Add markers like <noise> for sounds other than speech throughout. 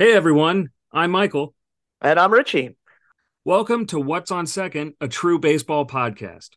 Hey everyone, I'm Michael. And I'm Richie. Welcome to What's on Second, a true baseball podcast.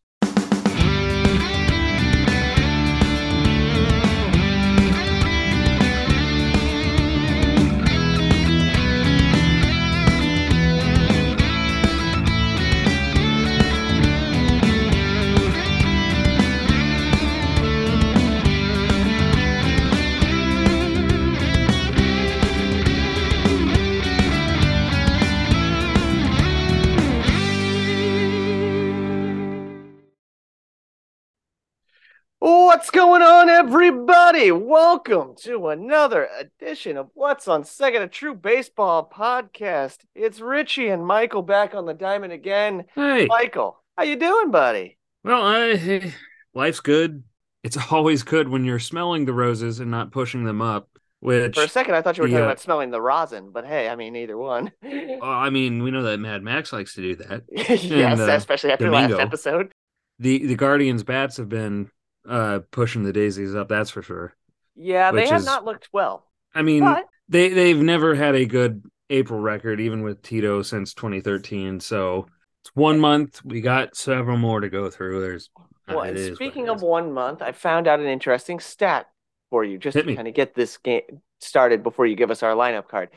What's going on, everybody? Welcome to another edition of What's on Second, a true baseball podcast. It's Richie and Michael back on the diamond again. Hey, Michael, how you doing, buddy? well, I, life's good. It's <laughs> always good when you're smelling the roses and not pushing them up. Which, For a second, I thought you were talking Yeah. about smelling the rosin, but hey, I mean, either one. uh, I mean, we know that Mad Max likes to do that. <laughs> yes, And, uh, especially after last episode. the The Guardians bats have been uh pushing the daisies up. That's for sure. Yeah, they have is- not looked well. I mean, But they they've never had a good April record, even with Tito since 2013. So it's one month. We got several more to go through. There's uh, Well, speaking of one month, I found out an interesting stat for you just Hit to me. kind of get this game started before you give us our lineup card.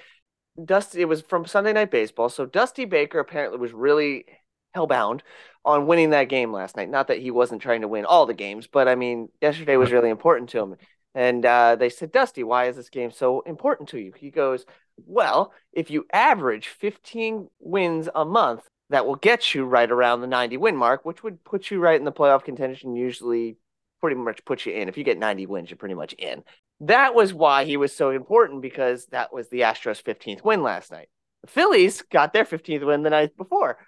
Dusty, it was from Sunday Night Baseball. So Dusty Baker apparently was really hellbound on winning that game last night. Not that he wasn't trying to win all the games, but I mean, yesterday was really important to him. And uh, they said, Dusty, why is this game so important to you? He goes, Well, if you average 15 wins a month, that will get you right around the 90 win mark, which would put you right in the playoff contention, usually pretty much put you in. If you get 90 wins, you're pretty much in. That was why he was so important because that was the Astros' 15th win last night. The Phillies got their 15th win the night before.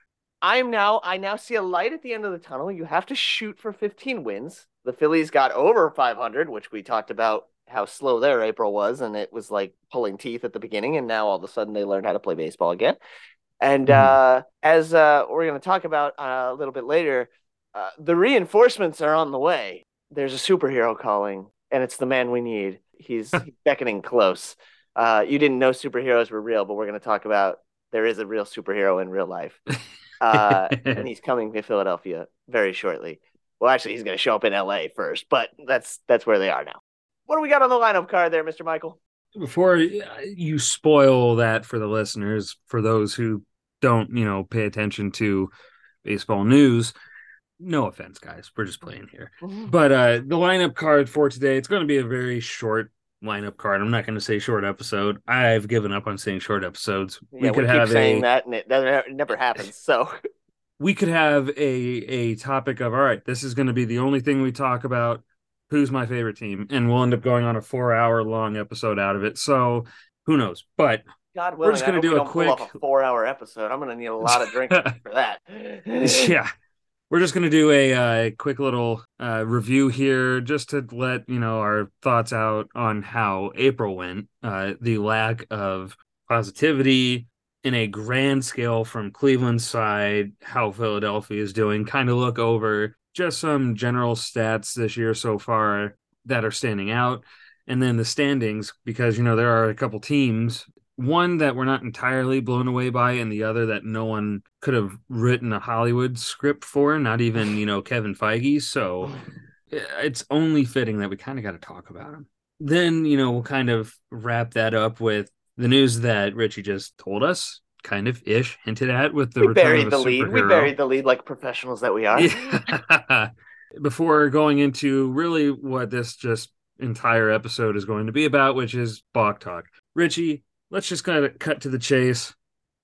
I'm now I now see a light at the end of the tunnel. You have to shoot for 15 wins. The Phillies got over 500, which we talked about how slow their April was, and it was like pulling teeth at the beginning. And now all of a sudden they learned how to play baseball again. And Mhm. uh, as uh, we're going to talk about uh, a little bit later, uh, the reinforcements are on the way. There's a superhero calling, and it's the man we need. He's <laughs> he's beckoning close. Uh, you didn't know superheroes were real, but we're going to talk about there is a real superhero in real life. <laughs> Uh, <laughs> and he's coming to Philadelphia very shortly. Well, actually, he's going to show up in LA first, but that's that's where they are now. What do we got on the lineup card there, Mr. Michael? Before you spoil that for the listeners, for those who don't, you know, pay attention to baseball news, no offense, guys. We're just playing here. But uh the lineup card for today, it's going to be a very short lineup card. I'm not going to say short episode. I've given up on saying short episodes. Yeah, we, keep saying that, and it, never, it never happens. So <laughs> we could have a a topic of all right, this is going to be the only thing we talk about. Who's my favorite team? And we'll end up going on a four hour long episode out of it. So who knows? But God We're just gonna do a don't pull off quick- a four-hour episode. I'm going to need a lot of drinking <laughs> for that. yeah, we're just gonna do a uh, quick little uh, review here, just to let you know our thoughts out on how April went. Uh, the lack of positivity in a grand scale from Cleveland's side, how Philadelphia is doing. Kind of look over just some general stats this year so far that are standing out, and then the standings because you know there are a couple teams one that we're not entirely blown away by and the other that no one could have written a hollywood script for not even you know kevin feige so eh, it's only fitting that we kind of got to talk about him then you know we'll kind of wrap that up with the news that richie just told us kind of ish hinted at with the we return buried of the lead. We buried the lead like professionals that we are. Yeah. <laughs> Before going into really what this just entire episode is going to be about, which is Balk Talk. Richie, let's just kind of cut to the chase.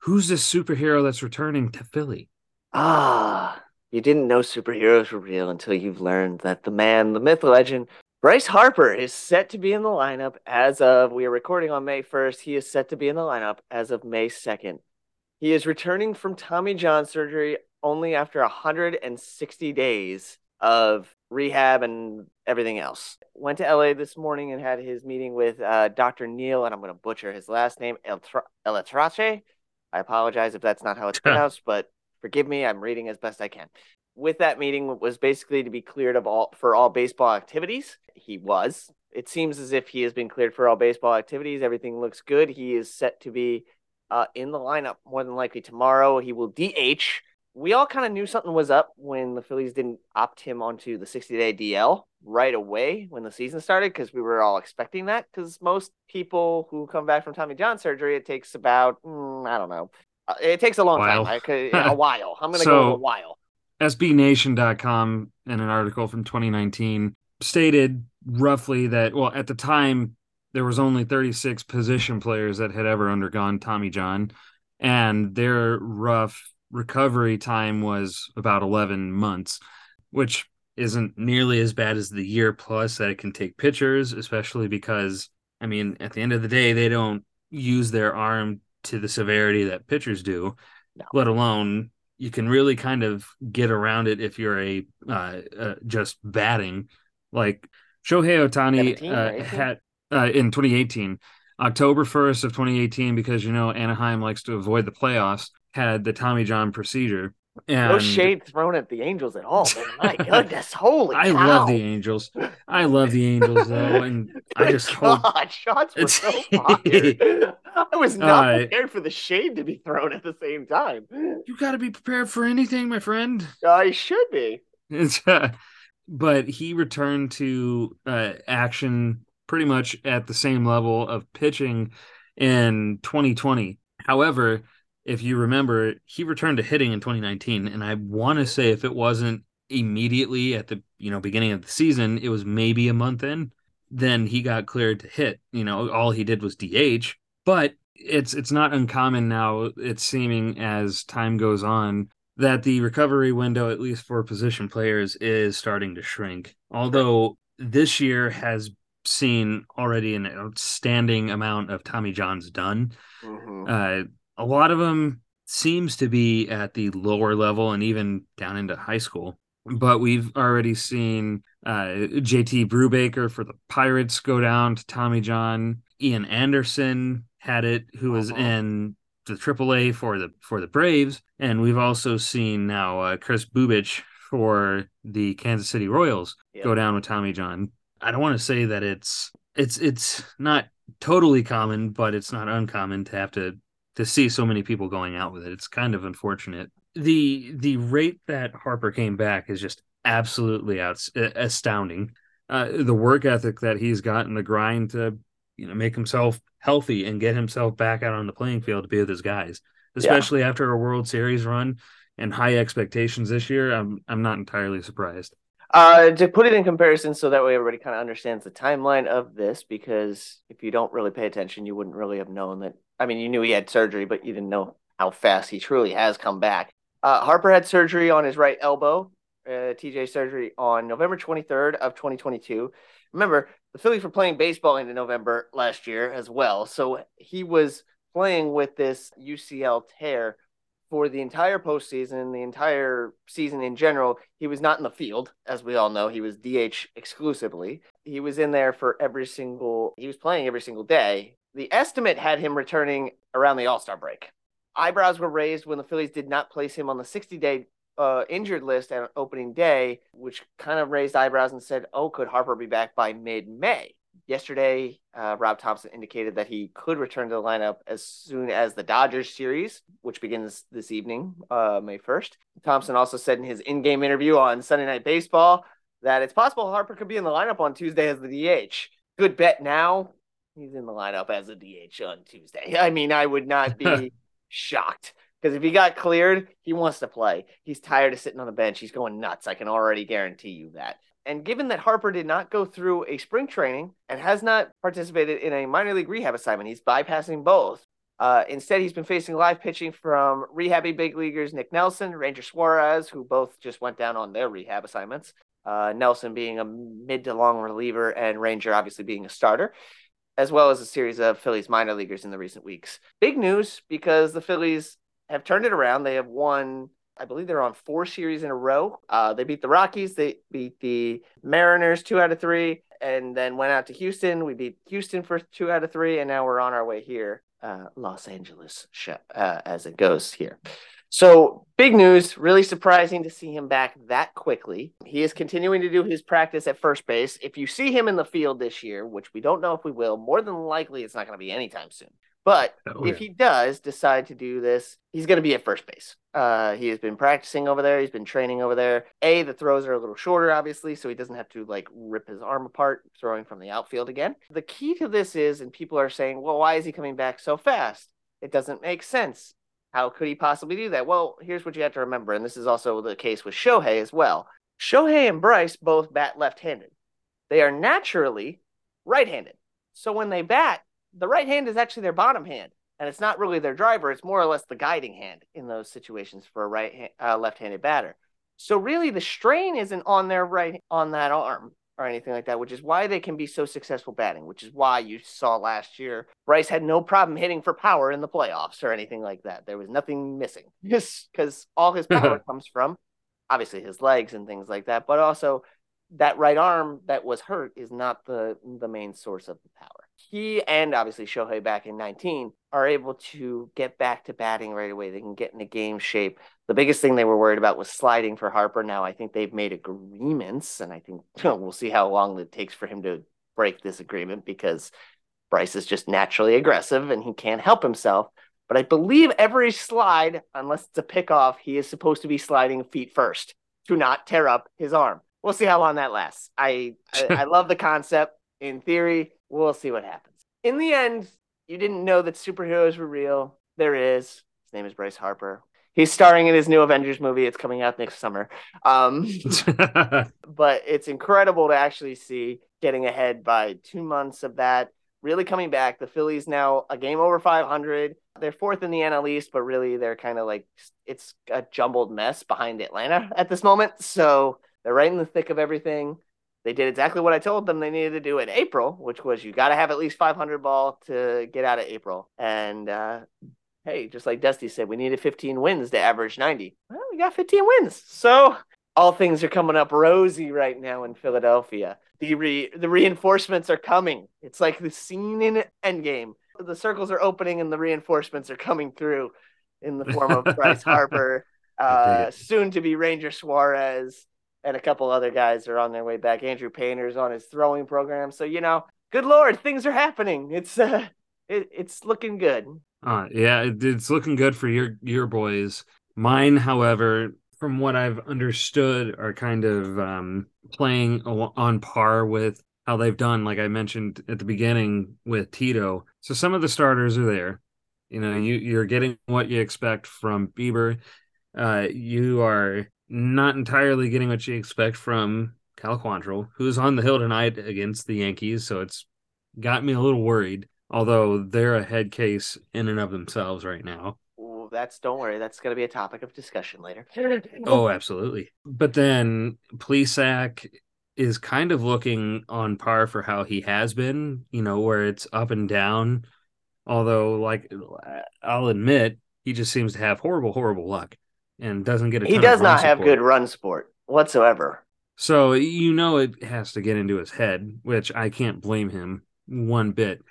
Who's this superhero that's returning to Philly? Ah, you didn't know superheroes were real until you've learned that the man, the myth, the legend, Bryce Harper is set to be in the lineup as of, we are recording on May 1st. He is set to be in the lineup as of May 2nd. He is returning from Tommy John surgery only after 160 days of rehab and everything else. Went to LA this morning and had his meeting with uh, Dr. Neal, and I'm going to butcher his last name, Elatrace. I apologize if that's not how it's <laughs> pronounced, but forgive me. I'm reading as best I can. With that meeting was basically to be cleared of all for all baseball activities. He was It seems as if he has been cleared for all baseball activities. Everything looks good. He is set to be uh, in the lineup more than likely tomorrow. He will DH. We all kind of knew something was up when the Phillies didn't opt him onto the 60 day DL right away when the season started because we were all expecting that. Because most people who come back from Tommy John surgery, it takes about, mm, I don't know, uh, it takes a long While. time. I, <laughs> a while. I'm to So- go a while. SBNation.com in an article from 2019 stated roughly that well at the time there was only 36 position players that had ever undergone Tommy John and their rough recovery time was about 11 months which isn't nearly as bad as the year plus that it can take pitchers especially because I mean at the end of the day they don't use their arm to the severity that pitchers do No. let alone you can really kind of get around it if you're a uh, uh, just batting like Shohei Ohtani 17 uh, 18? had uh, in 2018 October 1st of 2018 because you know Anaheim likes to avoid the playoffs had the Tommy John procedure and No shade thrown at the Angels at all. <laughs> My goodness, holy I cow. love the Angels I love the Angels though and I just hope God, shots were so <laughs> fired. I was not Uh, prepared for the shade to be thrown at the same time. you got to be prepared for anything my friend I should be. It's, uh, but he returned to uh, action pretty much at the same level of pitching in 2020. However, if you remember, he returned to hitting in 2019, and I want to say if it wasn't immediately at the you know beginning of the season, it was maybe a month in. Then he got cleared to hit. You know, all he did was DH, but it's it's not uncommon now. It's seeming as time goes on that the recovery window, at least for position players, is starting to shrink. Although this year has seen already an outstanding amount of Tommy John's done. Mhm. Uh, a lot of them seems to be at the lower level and even down into high school. But we've already seen uh, JT Brubaker for the Pirates go down to Tommy John. Ian Anderson had it, who was Uh-huh. in the AAA for the for the Braves, and we've also seen now uh, Kris Bubic for the Kansas City Royals Yep. go down with Tommy John. I don't want to say that it's it's it's not totally common, but it's not uncommon to have to to see so many people going out with it. It's kind of unfortunate. The the rate that Harper came back is just absolutely outs- astounding. Uh, the work ethic that he's got and the grind to you know make himself healthy and get himself back out on the playing field to be with his guys, especially after a World Series run and high expectations this year. I'm I'm not entirely surprised. Uh, to put it in comparison, so that way everybody kind of understands the timeline of this, because if you don't really pay attention, you wouldn't really have known that. I mean, you knew he had surgery, but you didn't know how fast he truly has come back. Uh, Harper had surgery on his right elbow, uh, TJ surgery on November 23rd of 2022. Remember, the Phillies were playing baseball into November last year as well, so he was playing with this UCL tear for the entire postseason, the entire season in general, he was not in the field, as we all know. He was DH exclusively. He was in there for every single, he was playing every single day. The estimate had him returning around the All Star break. Eyebrows were raised when the Phillies did not place him on the 60 day uh, injured list at opening day, which kind of raised eyebrows and said, oh, could Harper be back by mid May? Yesterday, uh, Rob Thomson indicated that he could return to the lineup as soon as the Dodgers series, which begins this evening, uh, May 1st. Thomson also said in his in game interview on Sunday Night Baseball that it's possible Harper could be in the lineup on Tuesday as the DH. Good bet now. He's in the lineup as a DH on Tuesday. I mean, I would not <laughs> be shocked because if he got cleared, he wants to play. He's tired of sitting on the bench. He's going nuts. I can already guarantee you that. And given that Harper did not go through a spring training and has not participated in a minor league rehab assignment, he's bypassing both. Uh, instead, he's been facing live pitching from rehabbing big leaguers Nick Nelson, Ranger Suarez, who both just went down on their rehab assignments. Uh, Nelson being a mid to long reliever, and Ranger obviously being a starter, as well as a series of Phillies minor leaguers in the recent weeks. Big news because the Phillies have turned it around. They have won I believe they're on four series in a row. Uh, they beat the Rockies, they beat the Mariners two out of three, and then went out to Houston. We beat Houston for two out of three, and now we're on our way here, uh, Los Angeles, uh, as it goes here. So, big news, really surprising to see him back that quickly. He is continuing to do his practice at first base. If you see him in the field this year, which we don't know if we will, more than likely it's not going to be anytime soon. But oh, if he does decide to do this, he's going to be at first base. Uh, he has been practicing over there. He's been training over there. A, the throws are a little shorter, obviously, so he doesn't have to like rip his arm apart throwing from the outfield again. The key to this is, and people are saying, well, why is he coming back so fast? It doesn't make sense. How could he possibly do that? Well, here's what you have to remember, and this is also the case with Shohei as well. Shohei and Bryce both bat left handed. They are naturally right handed. So when they bat, the right hand is actually their bottom hand, and it's not really their driver. It's more or less the guiding hand in those situations for a right uh, left handed batter. So really, the strain isn't on their right on that arm or anything like that, which is why they can be so successful batting, which is why you saw last year Bryce had no problem hitting for power in the playoffs or anything like that. There was nothing missing <laughs> because all his power <laughs> comes from obviously his legs and things like that, but also that right arm that was hurt is not the the main source of the power. He and obviously Shohei back in 19 are able to get back to batting right away. They can get into game shape. The biggest thing they were worried about was sliding for Harper. Now I think they've made agreements, and I think <laughs> we'll see how long it takes for him to break this agreement because Bryce is just naturally aggressive and he can't help himself. But I believe every slide, unless it's a pickoff, he is supposed to be sliding feet first to not tear up his arm we'll see how long that lasts. I, I, I <laughs> love the concept. In theory, we'll see what happens. In the end, you didn't know that superheroes were real. There is. His name is Bryce Harper. He's starring in his new Avengers movie. It's coming out next summer. Um, <laughs> but it's incredible to actually see getting ahead by two months of that. Really coming back. The Phillies now a game over 500. They're fourth in the NL East, but really they're kind of like it's a jumbled mess behind Atlanta at this moment. So they're right in the thick of everything. They did exactly what I told them they needed to do in April, which was you got to have at least 500 ball to get out of April. And uh, hey, just like Dusty said, we needed 15 wins to average 90. Well, we got 15 wins. So all things are coming up rosy right now in Philadelphia. The re- the reinforcements are coming. It's like the scene in Endgame. The circles are opening and the reinforcements are coming through in the form of Bryce <laughs> Harper, uh, soon to be Ranger Suarez, and a couple other guys are on their way back. Andrew Painter's on his throwing program. So, you know, good Lord, things are happening. It's, uh, it, it's looking good. Uh, yeah, it, it's looking good for your, your boys. Mine, however, from what I've understood, are kind of um, playing on par with how they've done, like I mentioned at the beginning with Tito. So some of the starters are there. You know, you, you're getting what you expect from Bieber. Uh, you are not entirely getting what you expect from Cal Quantrill, who's on the hill tonight against the Yankees. So it's got me a little worried, although they're a head case in and of themselves right now. Ooh, that's don't worry, that's going to be a topic of discussion later. oh, absolutely. But then Plesac is kind of looking on par for how he has been, you know, where it's up and down. Although, like, I'll admit, he just seems to have horrible, horrible luck and doesn't get a. He does not have good run support whatsoever. So you know it has to get into his head, which I can't blame him one bit.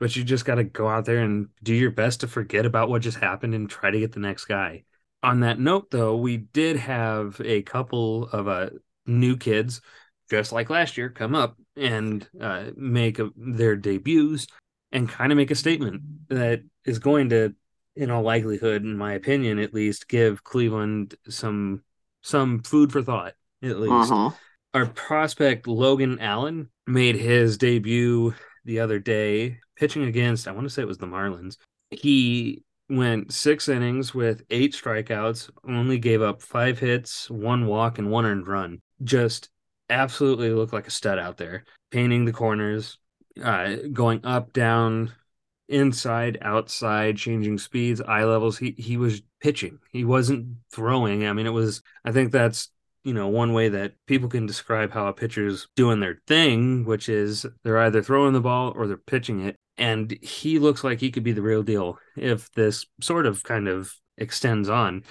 But you just got to go out there and do your best to forget about what just happened and try to get the next guy. On that note, though, we did have a couple of uh, new kids, just like last year, come up and uh, make a, their debuts and kind of make a statement that is going to in all likelihood, in my opinion, at least, give Cleveland some some food for thought. At least, uh-huh. our prospect Logan Allen made his debut the other day, pitching against I want to say it was the Marlins. He went six innings with eight strikeouts, only gave up five hits, one walk, and one earned run. Just absolutely looked like a stud out there, painting the corners, uh, going up, down, inside, outside, changing speeds, eye levels. He he was pitching. He wasn't throwing. I mean, it was. I think that's you know one way that people can describe how a pitcher's doing their thing, which is they're either throwing the ball or they're pitching it. And he looks like he could be the real deal if this sort of kind of extends on.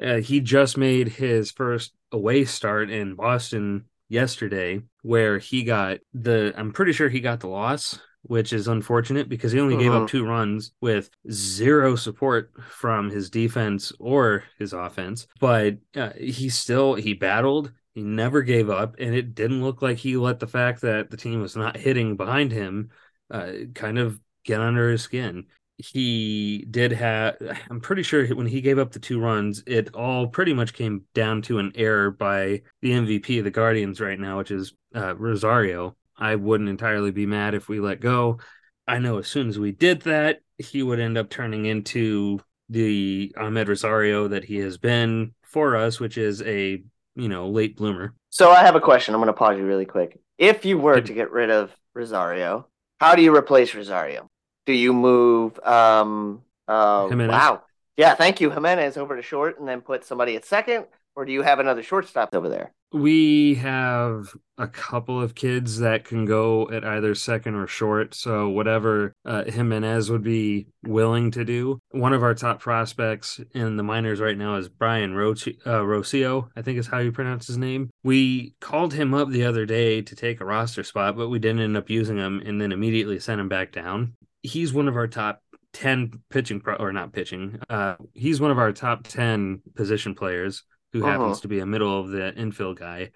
Uh, he just made his first away start in Boston yesterday, where he got the. I'm pretty sure he got the loss which is unfortunate because he only mm-hmm. gave up mm-hmm. two runs with zero support from his defense or his offense. But uh, he still he battled. He never gave up, and it didn't look like he let the fact that the team was not hitting behind him uh, kind of get under his skin he did have i'm pretty sure when he gave up the two runs it all pretty much came down to an error by the mvp of the guardians right now which is uh, rosario i wouldn't entirely be mad if we let go i know as soon as we did that he would end up turning into the amed rosario that he has been for us which is a you know late bloomer so i have a question i'm going to pause you really quick if you were to get rid of rosario how do you replace rosario do you move um uh, wow. Yeah, thank you. Giménez over to short and then put somebody at second, or do you have another shortstop over there? We have a couple of kids that can go at either second or short. So whatever uh, Giménez would be willing to do. One of our top prospects in the minors right now is Brayan Rocchio, uh, Rocchio, I think is how you pronounce his name. We called him up the other day to take a roster spot, but we didn't end up using him and then immediately sent him back down he's one of our top 10 pitching pro or not pitching uh he's one of our top 10 position players who uh-huh. happens to be a middle of the infield guy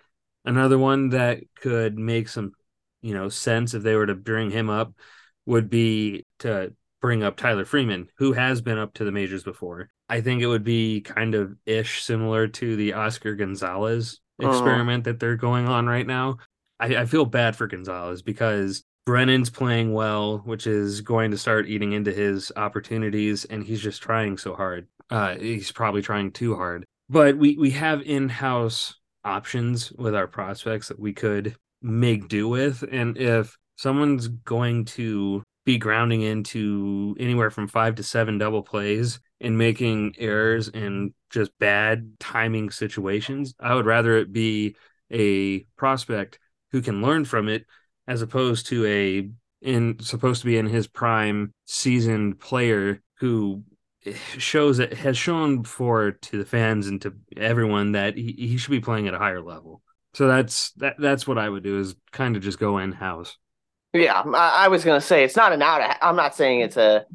another one that could make some you know sense if they were to bring him up would be to bring up Tyler Freeman who has been up to the majors before i think it would be kind of ish similar to the Oscar Gonzalez uh-huh. experiment uh-huh. that they're going on right now I, I feel bad for Gonzalez because Brennan's playing well, which is going to start eating into his opportunities, and he's just trying so hard. Uh, he's probably trying too hard. But we we have in-house options with our prospects that we could make do with, and if someone's going to be grounding into anywhere from five to seven double plays and making errors and just bad timing situations, I would rather it be a prospect who can learn from it as opposed to a in supposed to be in his prime seasoned player who shows that has shown before to the fans and to everyone that he, he should be playing at a higher level. So that's that that's what I would do is kind of just go in house. Yeah, I, I was gonna say it's not an out. Of, I'm not saying it's a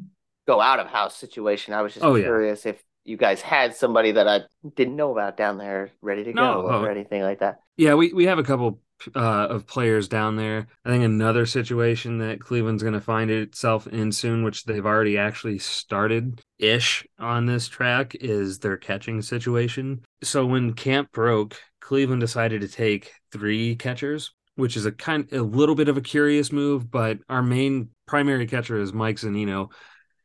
go out of house situation. I was just oh, curious yeah. if you guys had somebody that I didn't know about down there ready to no, go oh. or anything like that. Yeah, we, we have a couple uh, of players down there. I think another situation that Cleveland's going to find itself in soon, which they've already actually started ish on this track, is their catching situation. So when camp broke, Cleveland decided to take three catchers, which is a kind a little bit of a curious move. But our main primary catcher is Mike Zunino,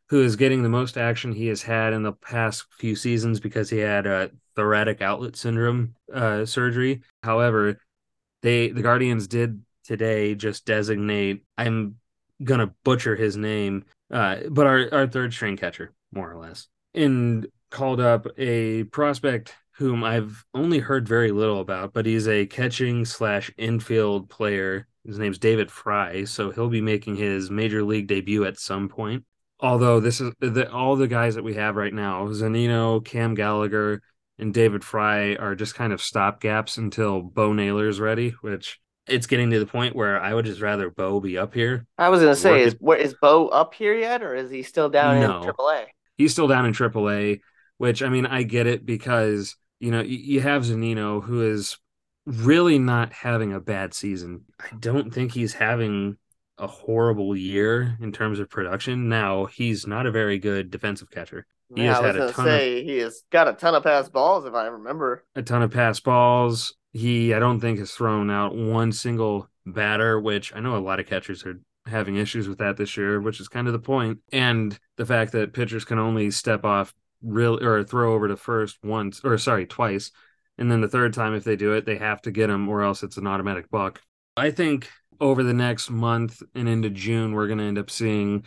who is getting the most action he has had in the past few seasons because he had a thoracic outlet syndrome uh, surgery. However, they the Guardians did today just designate I'm gonna butcher his name, uh, but our, our third string catcher, more or less. And called up a prospect whom I've only heard very little about, but he's a catching slash infield player. His name's David Fry, so he'll be making his major league debut at some point. Although this is the, all the guys that we have right now, Zunino, Cam Gallagher, and David Fry are just kind of stopgaps until Bo Naylor's ready, which it's getting to the point where I would just rather Bo be up here. I was gonna say, is where is Bo up here yet, or is he still down no, in AAA? He's still down in AAA, which I mean, I get it because you know you have Zunino who is really not having a bad season. I don't think he's having a horrible year in terms of production. Now he's not a very good defensive catcher. He yeah, has had a ton say, of, he has got a ton of pass balls, if I remember. A ton of pass balls. He, I don't think, has thrown out one single batter, which I know a lot of catchers are having issues with that this year, which is kind of the point. And the fact that pitchers can only step off real or throw over to first once, or sorry, twice. And then the third time, if they do it, they have to get him, or else it's an automatic balk. I think over the next month and into June, we're going to end up seeing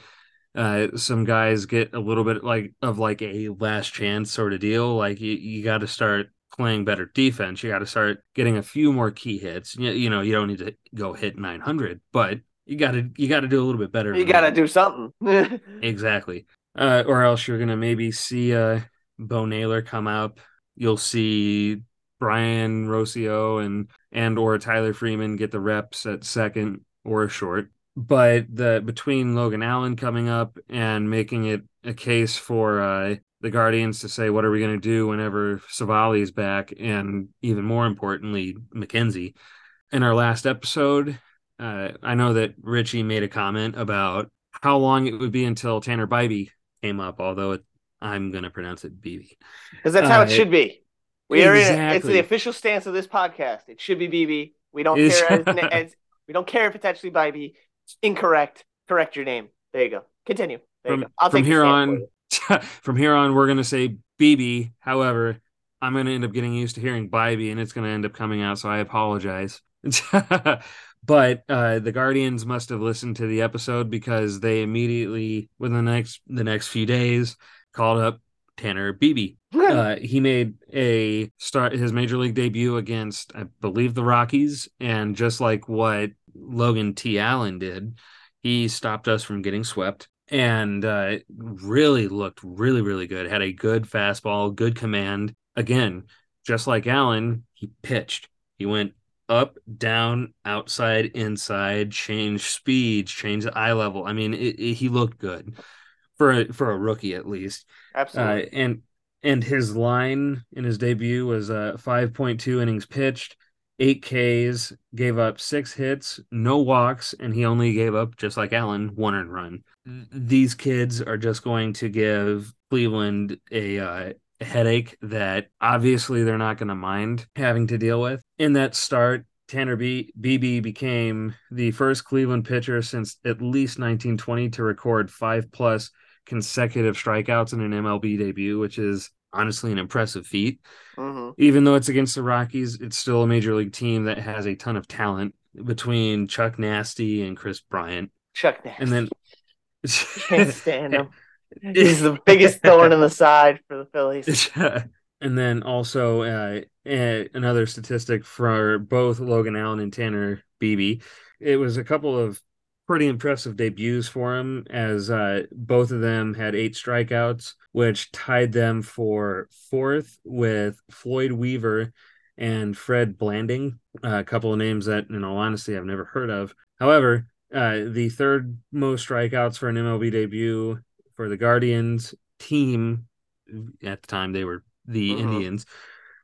uh, some guys get a little bit like of like a last chance sort of deal. Like you, you got to start playing better defense. You got to start getting a few more key hits. You, you know, you don't need to go hit 900, but you got to you got to do a little bit better. You got to do something. <laughs> exactly. Uh, or else you're gonna maybe see uh Bo Naylor come up. You'll see Brayan Rocchio and and or Tyler Freeman get the reps at second or short but the between Logan Allen coming up and making it a case for uh, the Guardians to say, what are we going to do whenever Civale is back? And even more importantly, McKenzie. In our last episode, uh, I know that Richie made a comment about how long it would be until Tanner Bibee came up, although it, I'm going to pronounce it BB. Because that's how uh, it should be. We exactly. are in, it's the official stance of this podcast. It should be BB. We don't care as, <laughs> as, we don't care if it's actually Bibee. It's incorrect. Correct your name. There you go. Continue. There from, you go. I'll from here on. <laughs> from here on, we're gonna say BB. However, I'm gonna end up getting used to hearing Bibee, and it's gonna end up coming out. So I apologize. <laughs> but uh, the Guardians must have listened to the episode because they immediately, within the next the next few days, called up Tanner Bibee. uh, he made a start his major league debut against, I believe, the Rockies, and just like what Logan T. Allen did, he stopped us from getting swept and uh, really looked really really good. Had a good fastball, good command. Again, just like Allen, he pitched. He went up, down, outside, inside, change speeds, changed eye level. I mean, it, it, he looked good for a, for a rookie at least. Absolutely. Uh, and and his line in his debut was uh, 5.2 innings pitched, eight Ks, gave up six hits, no walks, and he only gave up just like Allen one earned run. These kids are just going to give Cleveland a uh, headache that obviously they're not going to mind having to deal with. In that start, Tanner B- Bibee became the first Cleveland pitcher since at least 1920 to record five plus consecutive strikeouts in an MLB debut, which is honestly an impressive feat. Mm-hmm. Even though it's against the Rockies, it's still a major league team that has a ton of talent between Chuck Nasty and Kris Bryant. Chuck Nasty. And then can't stand <laughs> him. He's the biggest thorn in the side for the Phillies. <laughs> and then also uh, another statistic for both Logan Allen and Tanner Bibee. It was a couple of pretty impressive debuts for him, as uh, both of them had eight strikeouts, which tied them for fourth with Floyd Weaver and Fred Blanding, uh, a couple of names that, in all honesty, I've never heard of. However, uh, the third most strikeouts for an MLB debut for the Guardians team at the time they were the uh-huh. Indians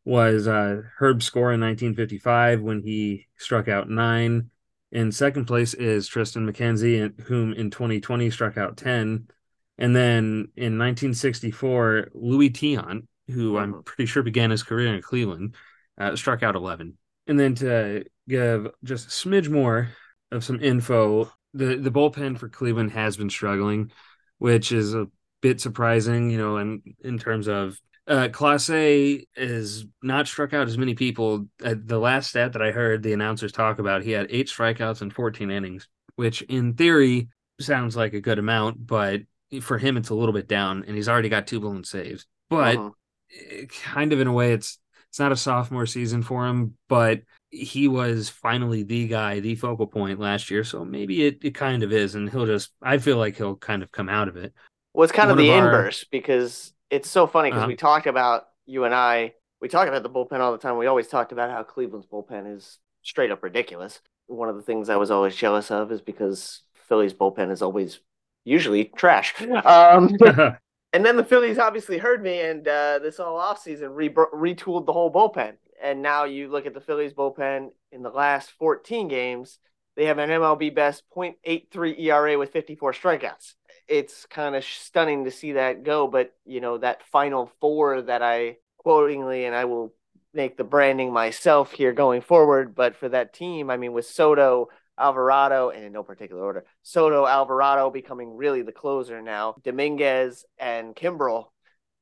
was uh, Herb Score in 1955 when he struck out nine. In second place is Triston McKenzie, whom in 2020 struck out 10. And then in 1964, Luis Tiant, who I'm uh-huh. pretty sure began his career in Cleveland, uh, struck out 11. And then to give just a smidge more of some info, the, the bullpen for Cleveland has been struggling which is a bit surprising, you know, in in terms of uh, Clase is not struck out as many people. Uh, the last stat that I heard the announcers talk about, he had eight strikeouts in 14 innings, which in theory sounds like a good amount, but for him it's a little bit down, and he's already got two blown saves. But uh-huh. it, kind of in a way, it's it's not a sophomore season for him, but he was finally the guy, the focal point last year. So maybe it, it kind of is. And he'll just, I feel like he'll kind of come out of it. Well, it's kind One of the of inverse our... because it's so funny because uh-huh. we talked about you and I, we talk about the bullpen all the time. We always talked about how Cleveland's bullpen is straight up ridiculous. One of the things I was always jealous of is because Philly's bullpen is always usually trash. Um, <laughs> and then the Phillies obviously heard me, and uh, this all offseason re- retooled the whole bullpen and now you look at the Phillies bullpen in the last 14 games, they have an MLB best 0.83 ERA with 54 strikeouts. It's kind of stunning to see that go, but you know that final four that I quotingly, and I will make the branding myself here going forward. But for that team, I mean, with Soto, Alvarado, and in no particular order, Soto, Alvarado becoming really the closer now, Dominguez and Kimbrel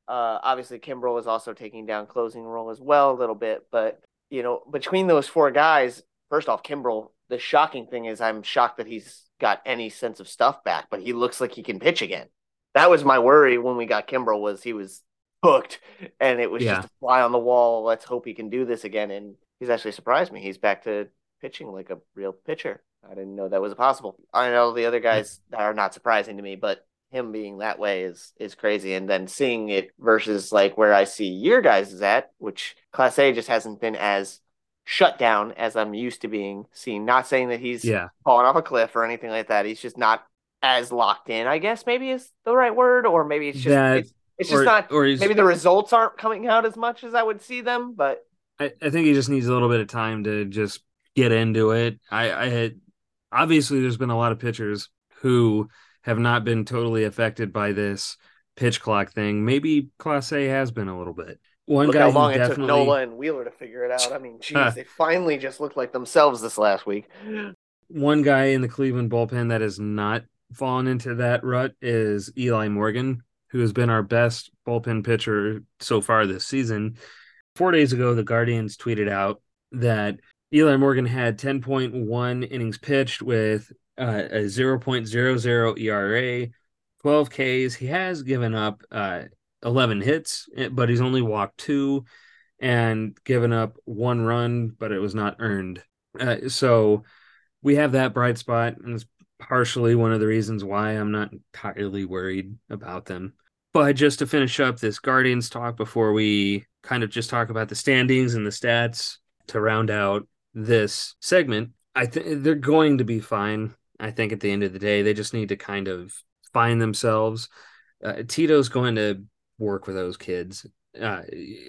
uh, obviously, Kimbrel is also taking down closing role as well a little bit, but you know, between those four guys, first off, Kimbrel. The shocking thing is, I'm shocked that he's got any sense of stuff back, but he looks like he can pitch again. That was my worry when we got Kimbrel was he was hooked, and it was yeah. just a fly on the wall. Let's hope he can do this again, and he's actually surprised me. He's back to pitching like a real pitcher. I didn't know that was possible. I know the other guys are not surprising to me, but him being that way is is crazy. And then seeing it versus like where I see your guys is at, which Clase just hasn't been as shut down as I'm used to being seen. Not saying that he's Yeah. falling off a cliff or anything like that. He's just not as locked in, I guess maybe is the right word, or maybe it's just That- it's, it's just or, not or maybe the results aren't coming out as much as I would see them, but I, I think he just needs a little bit of time to just get into it. I, I had obviously there's been a lot of pitchers who have not been totally affected by this pitch clock thing. Maybe Clase has been a little bit. One look guy how long it took definitely Nola and Wheeler to figure it out. I mean, geez, <laughs> they finally just looked like themselves this last week. one guy in the Cleveland bullpen that has not fallen into that rut is Eli Morgan, who has been our best bullpen pitcher so far this season. Four days ago, the Guardians tweeted out that Eli Morgan had 10.1 innings pitched with uh, a 0.00 ERA, 12 Ks. He has given up uh, 11 hits, eh, but he's only walked two and given up one run, but it was not earned. Uh, so we have that bright spot, and it's partially one of the reasons why I'm not entirely worried about them. But just to finish up this Guardians talk before we kind of just talk about the standings and the stats to round out this segment, I think they're going to be fine. I think at the end of the day, they just need to kind of find themselves. Uh, Tito's going to work with those kids. Uh,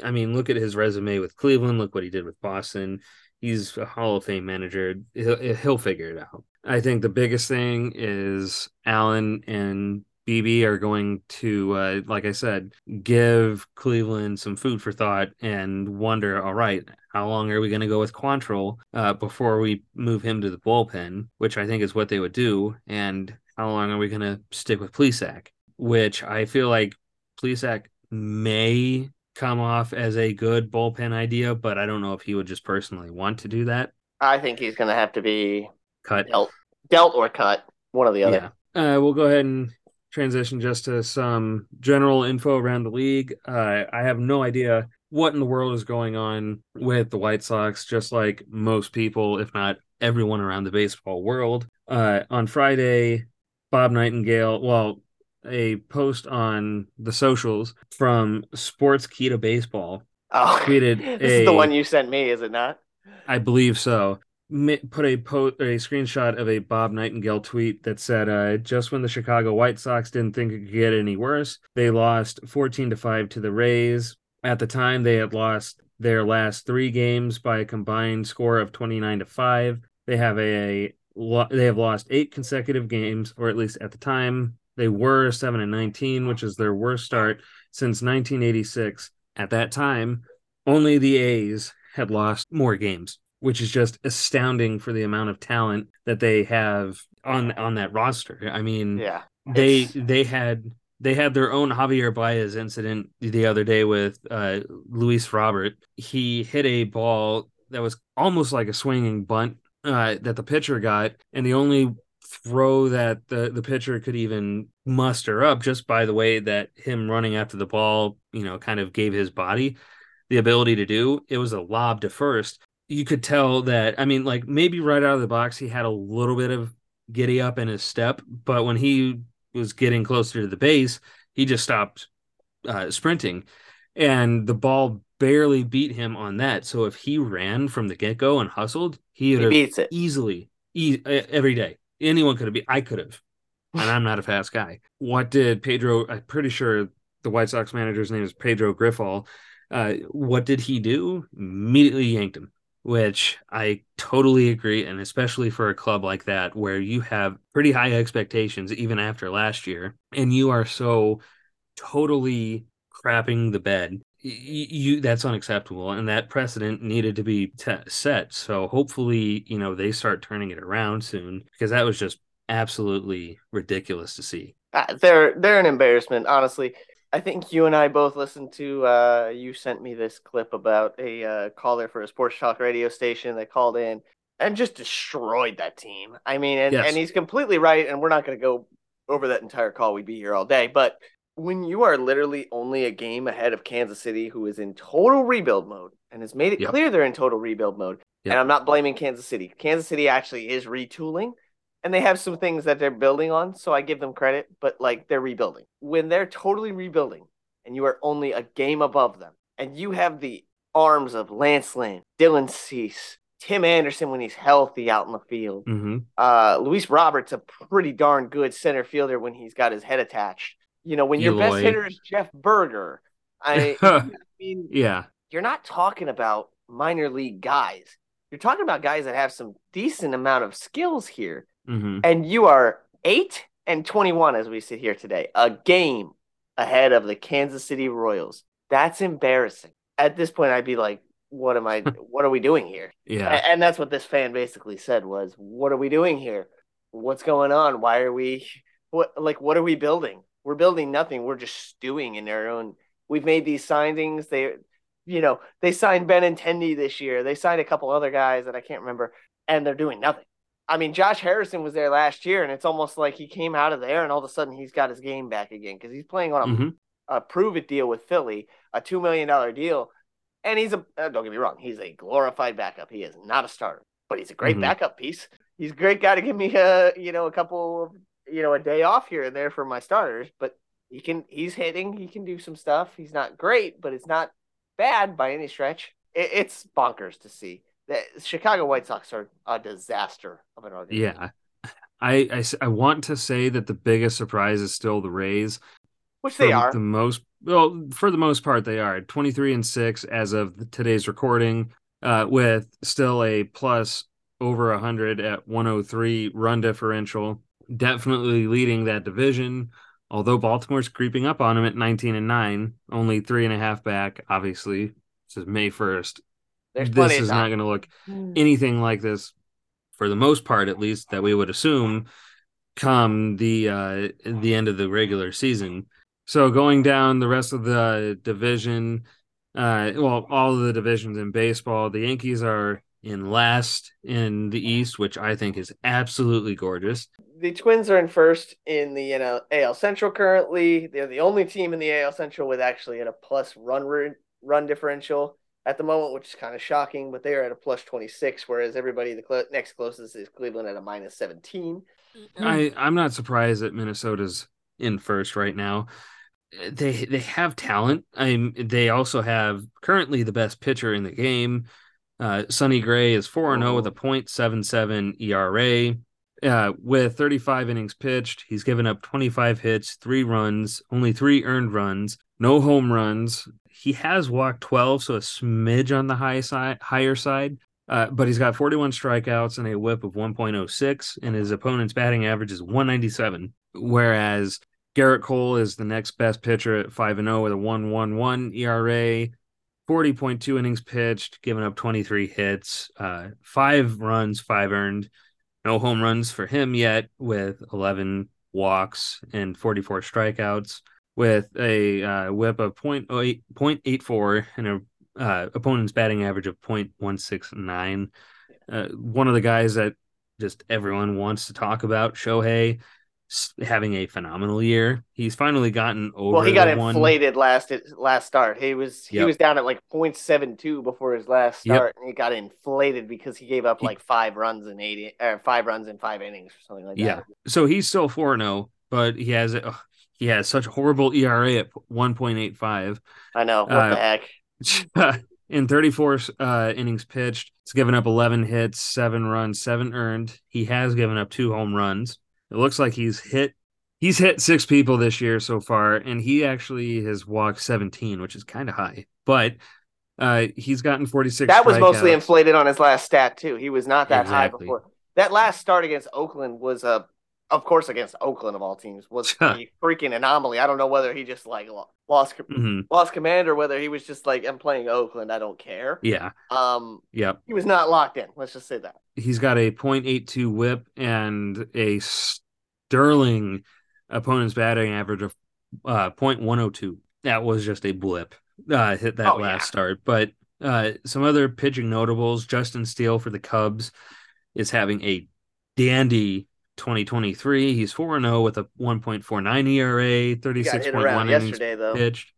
I mean, look at his resume with Cleveland. Look what he did with Boston. He's a Hall of Fame manager. He'll, he'll figure it out. I think the biggest thing is Allen and BB are going to, uh, like I said, give Cleveland some food for thought and wonder, all right, how long are we going to go with Quantrill uh, before we move him to the bullpen, which I think is what they would do, and how long are we going to stick with Plesac, which I feel like Plesac may come off as a good bullpen idea, but I don't know if he would just personally want to do that. I think he's going to have to be Cut. dealt, dealt or cut, one or the other. Yeah. Uh, we'll go ahead and transition just to some general info around the league. Uh, I have no idea what in the world is going on with the White Sox, just like most people, if not everyone around the baseball world. Uh, on Friday, Bob Nightingale, well, a post on the socials from Sports Key to Baseball, Oh, <laughs> Tweeted this is the one you sent me, is it not? I believe so. Put a po- a screenshot of a Bob Nightingale tweet that said, uh, "Just when the Chicago White Sox didn't think it could get any worse, they lost 14 to five to the Rays. At the time, they had lost their last three games by a combined score of 29 to five. They have a they have lost eight consecutive games, or at least at the time they were seven and 19, which is their worst start since 1986. At that time, only the A's had lost more games, which is just astounding for the amount of talent that they have on on that roster. I mean, Yeah. they It's- they had they had their own Javier Baez incident the other day with uh, Luis Robert. He hit a ball that was almost like a swinging bunt uh, that the pitcher got, and the only throw that the the pitcher could even muster up just by the way that him running after the ball, you know, kind of gave his body the ability to do. It was a lob to first. You could tell that. I mean, like maybe right out of the box, he had a little bit of giddy up in his step, but when he was getting closer to the base, he just stopped uh, sprinting, and the ball barely beat him on that. So if he ran from the get go and hustled, he would He have easily e- every day. Anyone could have been. I could have, <laughs> and I'm not a fast guy. What did Pedro? I'm pretty sure the White Sox manager's name is Pedro Grifol. Uh, what did he do? Immediately yanked him, which I totally agree, and especially for a club like that where you have pretty high expectations even after last year, and you are so totally crapping the bed. You, you that's unacceptable, and that precedent needed to be set. So hopefully, you know, they start turning it around soon because that was just absolutely ridiculous to see. Uh, they're they're an embarrassment, honestly. I think you and I both listened to. Uh, you sent me this clip about a uh, caller for a sports talk radio station that called in and just destroyed that team. I mean, and, Yes. and he's completely right. And we're not going to go over that entire call. We'd be here all day. But when you are literally only a game ahead of Kansas City, who is in total rebuild mode and has made it Yep. clear they're in total rebuild mode, Yep. and I'm not blaming Kansas City. Kansas City actually is retooling and they have some things that they're building on, so I give them credit, but like they're rebuilding. When they're totally rebuilding and you are only a game above them and you have the arms of Lance Lynn, Dylan Cease, Tim Anderson when he's healthy out in the field. Mm-hmm. Uh, Luis Roberts, a pretty darn good center fielder when he's got his head attached. You know, when your best hitter is Jeff Burger, I, <laughs> I mean, Yeah. you're not talking about minor league guys. You're talking about guys that have some decent amount of skills here. Mm-hmm. And you are 8 and 21 as we sit here today, a game ahead of the Kansas City Royals. That's embarrassing. At this point I'd be like, what am I <laughs> what are we doing here? Yeah. And that's what this fan basically said was, "What are we doing here? What's going on? Why are we what like what are we building? We're building nothing. We're just stewing in our own. We've made these signings. They, you know, they signed Ben Benintendi this year. They signed a couple other guys that I can't remember, and they're doing nothing. I mean, Josh Harrison was there last year, and it's almost like he came out of there, and all of a sudden he's got his game back again because he's playing on a, Mhm. a prove it deal with Philly, a two million dollar deal, and he's a uh, don't get me wrong, he's a glorified backup. He is not a starter, but he's a great Mhm. backup piece. He's a great guy to give me a you know a couple you know a day off here and there for my starters, but he can he's hitting, he can do some stuff. He's not great, but it's not bad by any stretch. It, it's bonkers to see that Chicago White Sox are a disaster of an organization. Yeah. I I want to say that the biggest surprise is still the Rays. which they are. the most well for the most part they are 23 and 6 as of today's recording uh with still a plus over 100 at 103 run differential definitely leading that division although baltimore's creeping up on him at 19 and 9 only three and a half back obviously this is may 1st There's this is not going to look anything like this for the most part at least that we would assume come the uh the end of the regular season. So going down the rest of the division uh well all of the divisions in baseball the yankees are in last in the east which i think is absolutely gorgeous. The Twins are in first in the you know, AL Central currently. They're the only team in the AL Central with actually at a plus run run, run differential at the moment, which is kind of shocking. But they are at a plus twenty six, whereas everybody the cl- next closest is Cleveland at a minus seventeen. i i'm not surprised that minnesota's in first right now they they have talent i'm they also have currently the best pitcher in the game uh sonny gray is 4 0 with a 0.77 era uh, with 35 innings pitched, he's given up 25 hits, three runs, only three earned runs, no home runs. He has walked 12, so a smidge on the high side, higher side. Uh, but he's got 41 strikeouts and a whip of 1.06, and his opponent's batting average is 197. Whereas Gerrit Cole is the next best pitcher at 5 0 with a 1.11 ERA, 40.2 innings pitched, giving up 23 hits, uh, five runs, five earned. No home runs for him yet, with 11 walks and 44 strikeouts, with a uh, whip of 0.08 0.84 and a uh, opponent's batting average of 0.169. Uh, one of the guys that just everyone wants to talk about, Shohei, having a phenomenal year. He's finally gotten over. Well, he got one- inflated last last start. He was he Yep. was down at like 0.72 before his last Yep. start, and he got inflated because he gave up He- like five runs in eight or five runs in five innings or something like that. Yeah. So he's still 4 0, but he has a, he has such a horrible ERA at 1.85. I know what Uh, the heck. <laughs> in 34 uh, innings pitched, he's given up 11 hits, seven runs, seven earned. He has given up two home runs. It looks like he's hit he's hit six people this year so far, and he actually has walked 17, which is kind of high. But uh, he's gotten 46. That was mostly strikeouts. inflated on his last stat too. He was not that Exactly. high before. That last start against Oakland was a, of course, against Oakland of all teams was <laughs> a freaking anomaly. I don't know whether he just like lo- lost Mhm. lost command or whether he was just like, I'm playing Oakland. I don't care. Yeah. Um, Yep. he was not locked in. Let's just say that. he's got a .82 whip and a sterling opponent's batting average of uh, .102. That was just a blip. Uh, hit that Oh, last yeah. start, but uh, some other pitching notables. Justin Steele for the Cubs is having a dandy 2023. He's 4 0 with a 1.49 ERA, He got 36.1 innings yesterday though. pitched.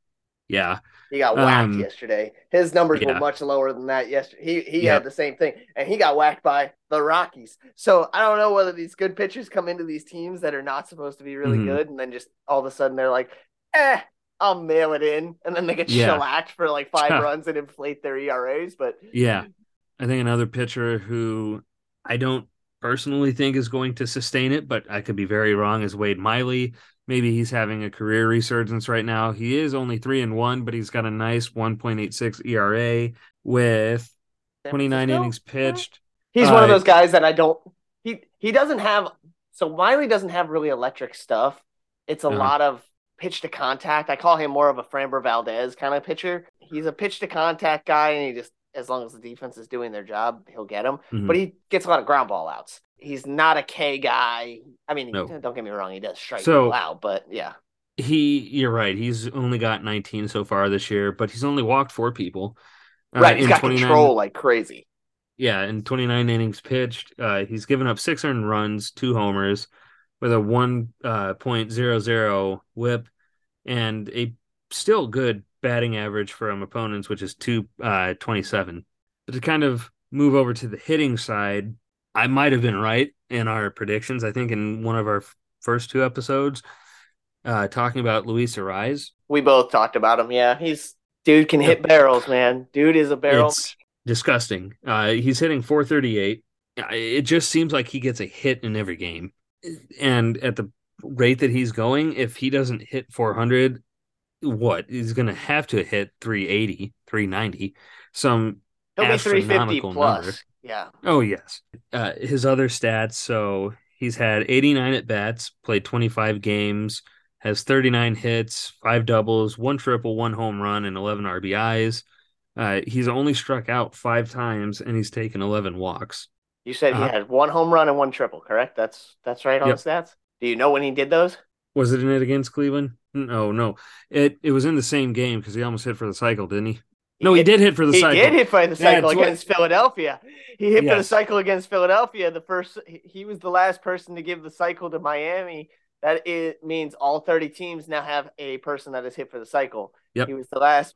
Yeah. He got whacked Um, yesterday. His numbers yeah. were much lower than that yesterday. He he Yep. had the same thing, and he got whacked by the Rockies. So I don't know whether these good pitchers come into these teams that are not supposed to be really Mhm. good, and then just all of a sudden they're like, eh, I'll mail it in, and then they get Yeah. shellacked for like five <laughs> runs and inflate their ERAs. But Yeah. I think another pitcher who I don't personally think is going to sustain it, but I could be very wrong, is Wade Miley. Maybe he's having a career resurgence right now. He is only three and one, but he's got a nice 1.86 ERA with 29 innings pitched. He's one of Uh, those guys that I don't. He he doesn't have. So Miley doesn't have really electric stuff. It's a Uh-huh. lot of pitch to contact. I call him more of a Framber Valdez kind of pitcher. He's a pitch to contact guy, and he just as long as the defense is doing their job, he'll get him. Mhm. But he gets a lot of ground ball outs. He's not a K guy. I mean, No. don't get me wrong, he does strike So- out, but yeah. He, you're right. He's only got 19 so far this year, but he's only walked four people. Uh, right, he's got 29 control like crazy. Yeah, in 29 innings pitched, uh, he's given up six earned runs, two homers, with a one uh, point zero zero WHIP, and a still good batting average from opponents, which is two uh, 27. But to kind of move over to the hitting side, I might have been right in our predictions. I think in one of our first two episodes, uh, talking about Luis Arraez. We both talked about him. Yeah, he's dude can hit barrels, man. Dude is a barrel. It's disgusting. Uh, he's hitting 438. Uh, It just seems like he gets a hit in every game. And at the rate that he's going, if he doesn't hit 400, what? He's going to have to hit 380, 390. Some He'll be 350 astronomical plus. number. Yeah. Oh yes. Uh, his other stats. So he's had 89 at bats, played 25 games, has 39 hits, five doubles, one triple, one home run, and 11 RBIs. Uh, he's only struck out five times, and he's taken 11 walks. You said he had one home run and one triple, correct? That's that's right on Yep. the stats. Do you know when he did those? Was it in it against Cleveland? No, no. It it was in the same game because he almost hit for the cycle, didn't he? No, he hit- did hit for the He cycle. He did hit for the cycle what- against Philadelphia. He hit for the cycle against Philadelphia. The first he- he was the last person to give the cycle to Miami. That it means all 30 teams now have a person that has hit for the cycle. Yep. He was the last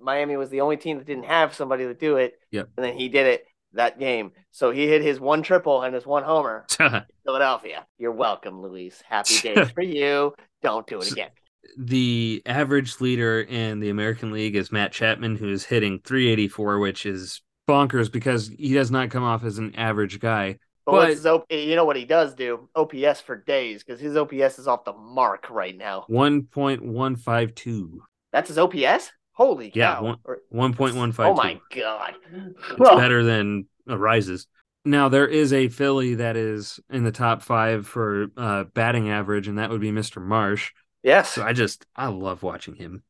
Miami was the only team that didn't have somebody to do it. Yep. And then he did it that game. So he hit his one triple and his one homer. <laughs> Philadelphia. You're welcome, Luis. Happy <laughs> days for you. Don't do it again. the average leader in the American League is Matt Chapman, who is hitting 384, which is bonkers because he does not come off as an average guy. But, But- his op- you know what he does do? OPS for days because his OPS is off the mark right now. 1.152. That's his OPS. Holy Yeah, cow! one- Or- 1.152. oh my god! It's better than Arraez's. Now there is a Philly that is in the top five for uh, batting average, and that would be Mr. Marsh. Yes. So I just I love watching him.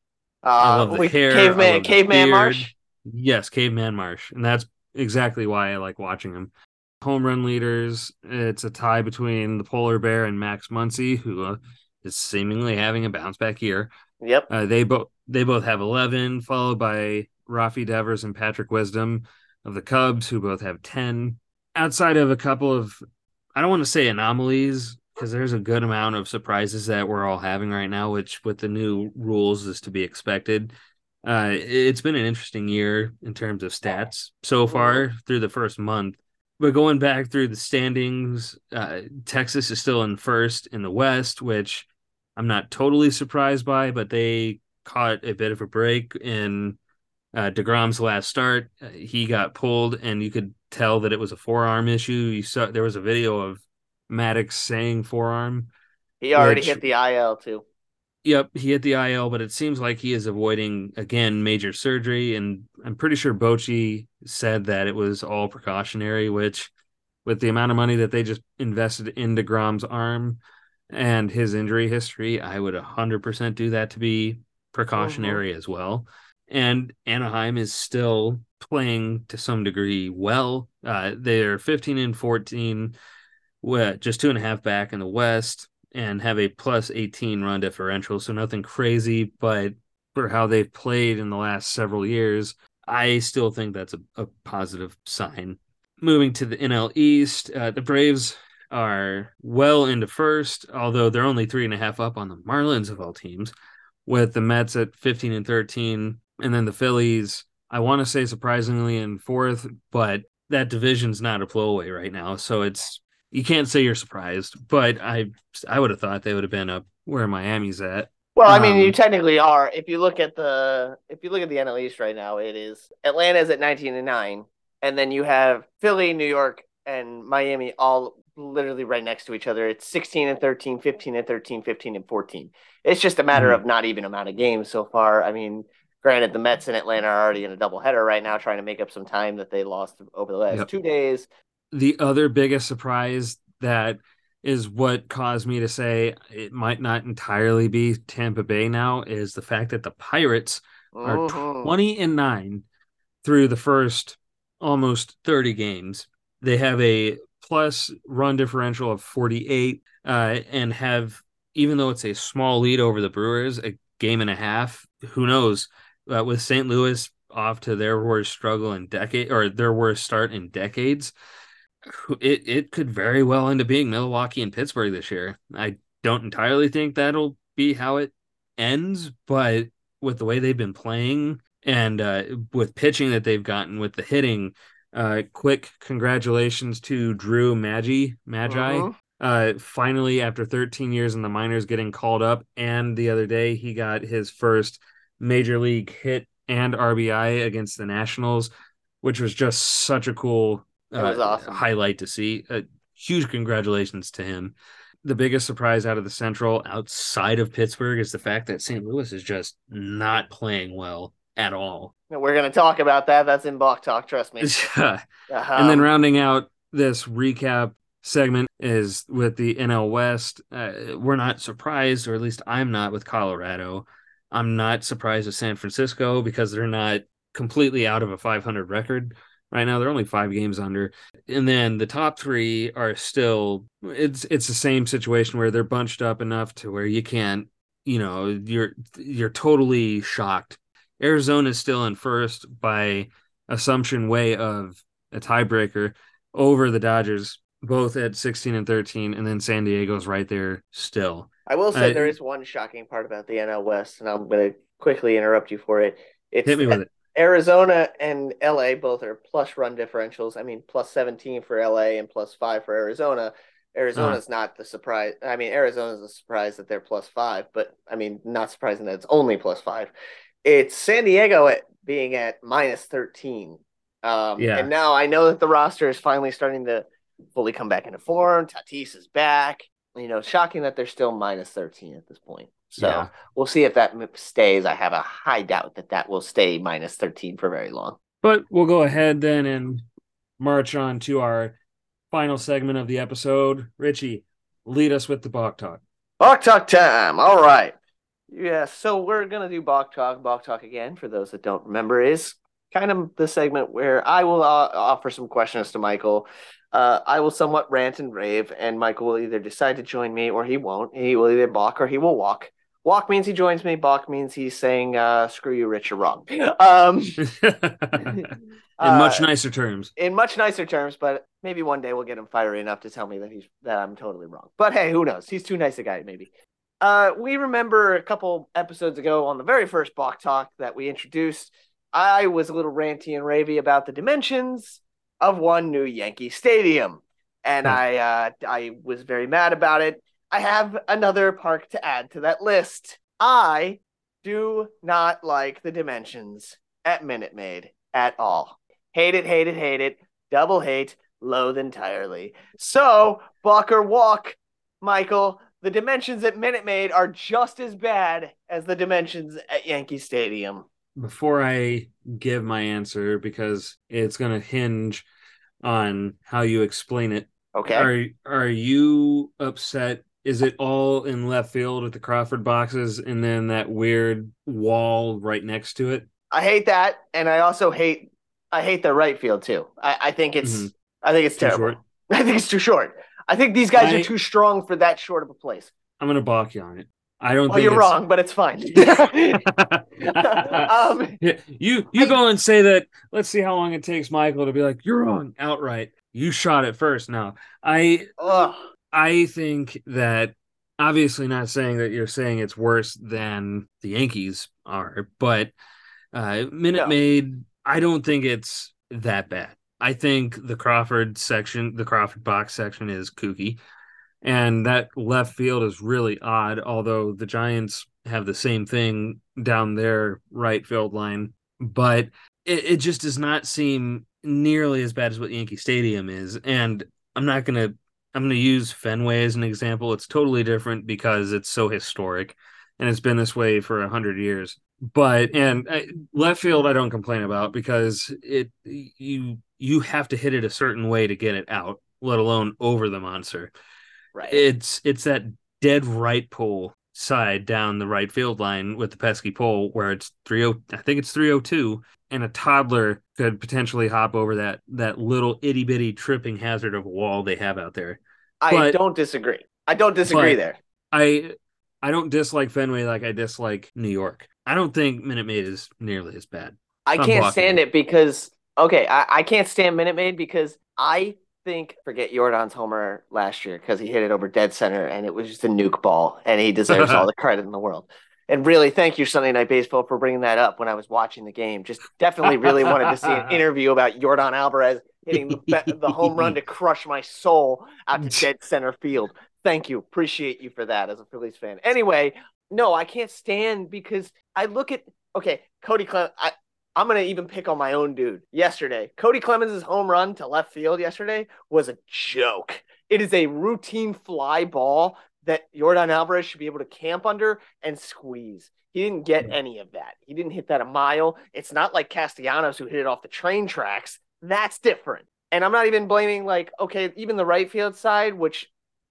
I Uh, love the we- hair. I Caveman, caveman. Marsh. Yes, Caveman Marsh. And that's exactly why I like watching him. Home run leaders, it's a tie between the Polar Bear and Max Muncy, who uh, is seemingly having a bounce back year. Yep. Uh, they both they both have 11, followed by Rafi Devers and Patrick Wisdom of the Cubs, who both have 10. Outside of a couple of, I don't want to say anomalies, because there's a good amount of surprises that we're all having right now, which with the new rules is to be expected. Uh, it's been an interesting year in terms of stats so far through the first month. But going back through the standings, uh, Texas is still in first in the West, which I'm not totally surprised by, but they caught a bit of a break in uh, deGrom's last start. Uh, he got pulled, and you could tell that it was a forearm issue. You saw there was a video of Maddux saying forearm. He already Which- hit the IL too. Yep, he hit the IL, but it seems like he is avoiding again major surgery, and I'm pretty sure Bochy said that it was all precautionary. Which, with the amount of money that they just invested in deGrom's arm and his injury history, I would 100% do that to be precautionary as well. And Anaheim is still playing to some degree well. Uh, they're 15 and 14, with just two and a half back in the West and have a plus 18 run differential. So nothing crazy, but for how they've played in the last several years, I still think that's a, a positive sign. Moving to the NL East, uh, the Braves are well into first, although they're only three and a half up on the Marlins of all teams, with the Mets at 15 and 13, and then the Phillies, I want to say surprisingly in fourth, but that division's not a blowaway right now. So it's you can't say you're surprised, but I I would have thought they would have been up where Miami's at. Well, I mean, you Um, technically are. If you look at the if you look at the NL East right now, it is Atlanta's at 19 and 9, and then you have Philly, New York, and Miami all literally right next to each other. It's 16 and 13, 15 and 13, 15 and 14. It's just a matter Mhm. of not even amount of games so far. I mean, granted, the Mets and Atlanta are already in a doubleheader right now, trying to make up some time that they lost over the last Yep. two days. the other biggest surprise that is what caused me to say it might not entirely be Tampa Bay now is the fact that the Pirates are Mhm. 20 and 9 through the first almost 30 games. They have a plus run differential of 48 uh, and have, even though it's a small lead over the Brewers, a game and a half, who knows, uh, with St. Louis off to their worst struggle in decade or their worst start in decades, it, it could very well end up being Milwaukee and Pittsburgh this year. I don't entirely think that'll be how it ends, but with the way they've been playing and uh, with pitching that they've gotten with the hitting, uh, quick congratulations to Drew Maggi Maggi. Mhm. Uh, finally, after 13 years in the minors, getting called up, and the other day he got his first major league hit and RBI against the Nationals, which was just such a cool uh, awesome. highlight to see. Uh, huge congratulations to him. The biggest surprise out of the Central outside of Pittsburgh is the fact that St. Louis is just not playing well at all. We're going to talk about that. That's in Balk Talk, trust me. <laughs> and then rounding out this recap segment is with the NL West. Uh, we're not surprised, or at least I'm not, with Colorado. I'm not surprised with San Francisco because they're not completely out of a 500 record right now. They're only five games under, and then the top three are still. It's it's the same situation where they're bunched up enough to where you can't. You know, you're you're totally shocked. Arizona is still in first by assumption way of a tiebreaker over the Dodgers, both at 16 and 13, and then San Diego's right there still. I will say uh, there is one shocking part about the NL West, and I'm going to quickly interrupt you for it. It's Hit me with it. Arizona and LA both are plus run differentials. I mean, plus 17 for LA and plus five for Arizona. Arizona's not the surprise. I mean, Arizona's a surprise that they're plus five, but I mean, not surprising that it's only plus five. It's San Diego at being at minus 13. Um, Yeah. And now I know that the roster is finally starting to fully come back into form. Tatis is back. You know, shocking that they're still minus 13 at this point. So Yeah. we'll see if that stays. I have a high doubt that that will stay minus 13 for very long. But we'll go ahead then and march on to our final segment of the episode. Richie, lead us with the Balk Talk. Balk Talk time. All right. Yeah, so we're going to do Balk Talk. Balk Talk again, for those that don't remember, is kind of the segment where I will uh, offer some questions to Michael. Uh, I will somewhat rant and rave, and Michael will either decide to join me or he won't. He will either balk or he will walk. Walk means he joins me. Balk means he's saying, uh, screw you, Rich, you're wrong. <laughs> Um, <laughs> In uh, much nicer terms. in much nicer terms, but maybe one day we'll get him fiery enough to tell me that he's that I'm totally wrong. But hey, who knows? He's too nice a guy, maybe. Uh, we remember a couple episodes ago on the very first Balk Talk that we introduced. I was a little ranty and ravey about the dimensions of one new Yankee Stadium, and Hmm. I uh, I was very mad about it. I have another park to add to that list. I do not like the dimensions at Minute Maid at all. Hate it, hate it, hate it. Double hate, loathe entirely. So, Balk or walk, Michael, the dimensions at Minute Maid are just as bad as the dimensions at Yankee Stadium. Before I give my answer, because it's going to hinge on how you explain it, Okay. Are are you upset? Is it all in left field with the Crawford boxes and then that weird wall right next to it? I hate that, and I also hate I hate the right field too. I, I think it's Mhm. I think it's Too terrible. short? <laughs> I think it's too short. I think these guys I- are too strong for that short of a place. I'm gonna balk you on it. I don't Well, think you're it's- wrong, but it's fine. <laughs> um, <laughs> you you go and say that. Let's see how long it takes Michael to be like, "You're wrong" outright. You shot it first. Now, I ugh. I think that obviously not saying that you're saying it's worse than the Yankees are, but uh, Minute No. Maid, I don't think it's that bad. I think the Crawford section, the Crawford box section is kooky. And that left field is really odd, although the Giants have the same thing down their right field line, but it, it just does not seem nearly as bad as what Yankee Stadium is. And I'm not gonna I'm gonna use Fenway as an example. It's totally different because it's so historic, and it's been this way for a hundred years. But and I, left field, I don't complain about because it you you have to hit it a certain way to get it out, let alone over the monster. Right. It's it's that dead right pole side down the right field line with the pesky pole where it's 30 I think it's 302 and a toddler could potentially hop over that that little itty bitty tripping hazard of a wall they have out there. I But- don't disagree. I don't disagree there. I I don't dislike Fenway like I dislike New York. I don't think Minute Maid is nearly as bad. I I'm can't stand it. it because okay, I, I can't stand Minute Maid because I think forget Yordan's homer last year because he hit it over dead center and it was just a nuke ball and he deserves all <laughs> the credit in the world. And really, thank you Sunday Night Baseball for bringing that up when I was watching the game. Just definitely really wanted to see an <laughs> interview about Yordan Alvarez hitting the, the home run to crush my soul out to <laughs> dead center field. Thank you. Appreciate you for that as a Phillies fan. Anyway, no, I can't stand because I look at okay, Kody Clem. I, I'm gonna even pick on my own dude. Yesterday, Kody Clemens' home run to left field yesterday was a joke. It is a routine fly ball that Yordan Alvarez should be able to camp under and squeeze. He didn't get any of that. He didn't hit that a mile. It's not like Castellanos who hit it off the train tracks. That's different. And I'm not even blaming like okay, even the right field side, which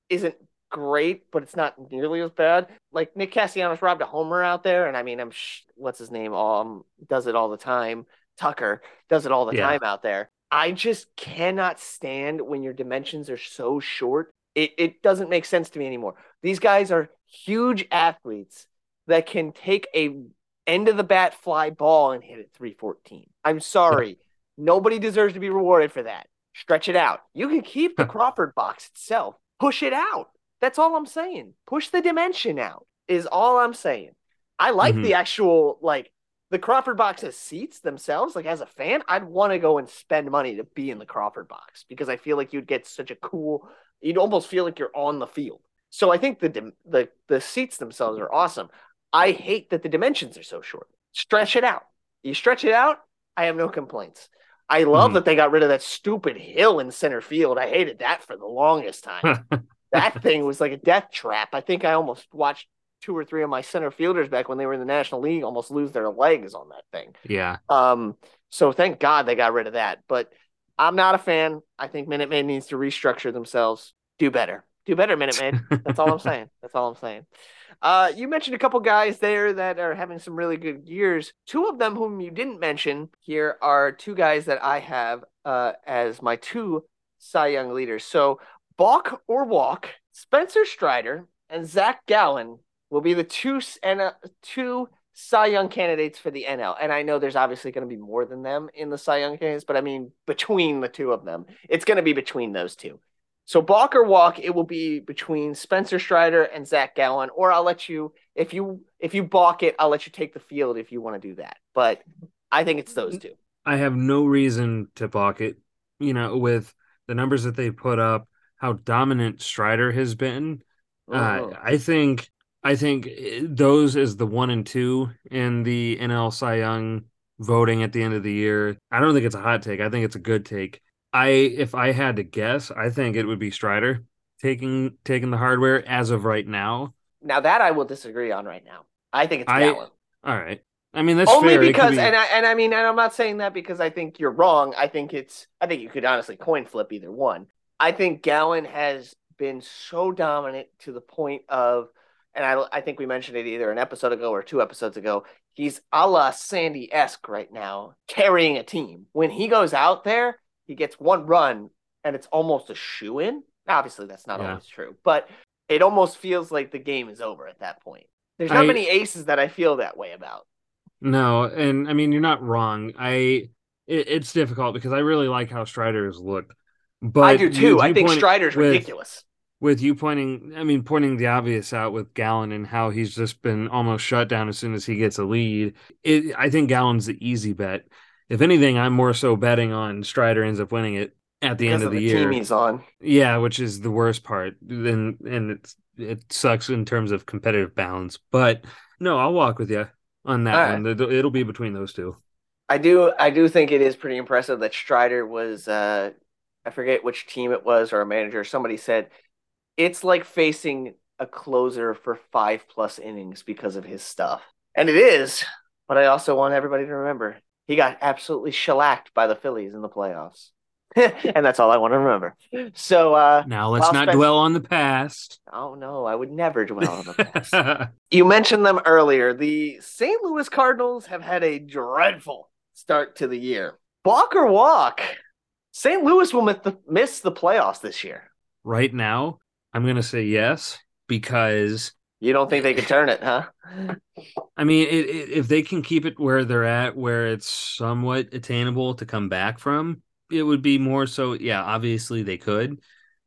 isn't great, but it's not nearly as bad. Like Nick Castellanos robbed a homer out there, and I mean, I'm sh- what's his name? Um, does it all the time. Tucker does it all the Yeah. time out there. I just cannot stand when your dimensions are so short. It it doesn't make sense to me anymore. These guys are huge athletes that can take a end of the bat fly ball and hit it 314. I'm sorry. Nobody deserves to be rewarded for that. Stretch it out. You can keep the Crawford box itself. Push it out. That's all I'm saying. Push the dimension out is all I'm saying. I like Mhm. the actual like the Crawford box has seats themselves. Like as a fan, I'd want to go and spend money to be in the Crawford box because I feel like you'd get such a cool. You'd almost feel like you're on the field. So I think the the the seats themselves are awesome. I hate that the dimensions are so short. Stretch it out. You stretch it out. I have no complaints. I love Mhm. that they got rid of that stupid hill in center field. I hated that for the longest time <laughs> that thing was like a death trap. I think I almost watched two or three of my center fielders back when they were in the National League almost lose their legs on that thing. yeah. Um, so thank God they got rid of that. But I'm not a fan. I think Minute Maid needs to restructure themselves. Do better. Do better, Minute Maid. That's all I'm <laughs> saying. That's all I'm saying. Uh, you mentioned a couple guys there that are having some really good years. Two of them whom you didn't mention here are two guys that I have uh, as my two Cy Young leaders. So balk or walk, Spencer Strider and Zach Gallen will be the two and uh, two Cy Young candidates for the NL. And I know there's obviously going to be more than them in the Cy Young candidates, but I mean between the two of them, it's going to be between those two. So balk or walk, it will be between Spencer Strider and Zach Gallen, or I'll let you if you if you balk it, I'll let you take the field if you want to do that. But I think it's those two. I have no reason to balk it. You know, with the numbers that they put up, how dominant Strider has been. Uh, Mhm. I think I think eh, those is the one and two in the NL Cy Young voting at the end of the year. I don't think it's a hot take. I think it's a good take. I if I had to guess, I think it would be Strider taking taking the hardware as of right now. now that I will disagree on right now. I think it's I-. All right. I mean that's Only fair. Because be- and I and I mean and I'm not saying that because I think you're wrong. I think it's I think you could honestly coin flip either one. I think Gallen has been so dominant to the point of and I I think we mentioned it either an episode ago or two episodes ago. He's a la Sandy esque right now, carrying a team. When he goes out there, he gets one run and it's almost a shoe in. Obviously, that's not Yeah. always true, but it almost feels like the game is over at that point. There's not I- many aces that I feel that way about. No, and I mean you're not wrong. I it, it's difficult because I really like how Strider has looked. But I do too. I you think Strider's with- ridiculous. With you pointing, I mean pointing the obvious out with Gallen and how he's just been almost shut down as soon as he gets a lead. It, I think Gallen's the easy bet. If anything, I'm more so betting on Strider ends up winning it at the end because of the, the year. he's on. Yeah, which is the worst part. Then and it's it sucks in terms of competitive balance. But no, I'll walk with you on that All one. It'll, it'll be between those two. I do I do think it is pretty impressive that Strider was uh I forget which team it was or a manager. Somebody said it's like facing a closer for five plus innings because of his stuff. And it is, but I also want everybody to remember he got absolutely shellacked by the Phillies in the playoffs. <laughs> and that's all I want to remember. So uh Now let's not Spencer- dwell on the past. oh no, I would never dwell on the past. <laughs> You mentioned them earlier. The St. Louis Cardinals have had a dreadful start to the year. Walk or walk. St. Louis will miss the, miss the playoffs this year. right now, I'm gonna say yes because You don't think they could turn it, huh? I mean, it, it, if they can keep it where they're at, where it's somewhat attainable to come back from, it would be more so. Yeah, obviously they could,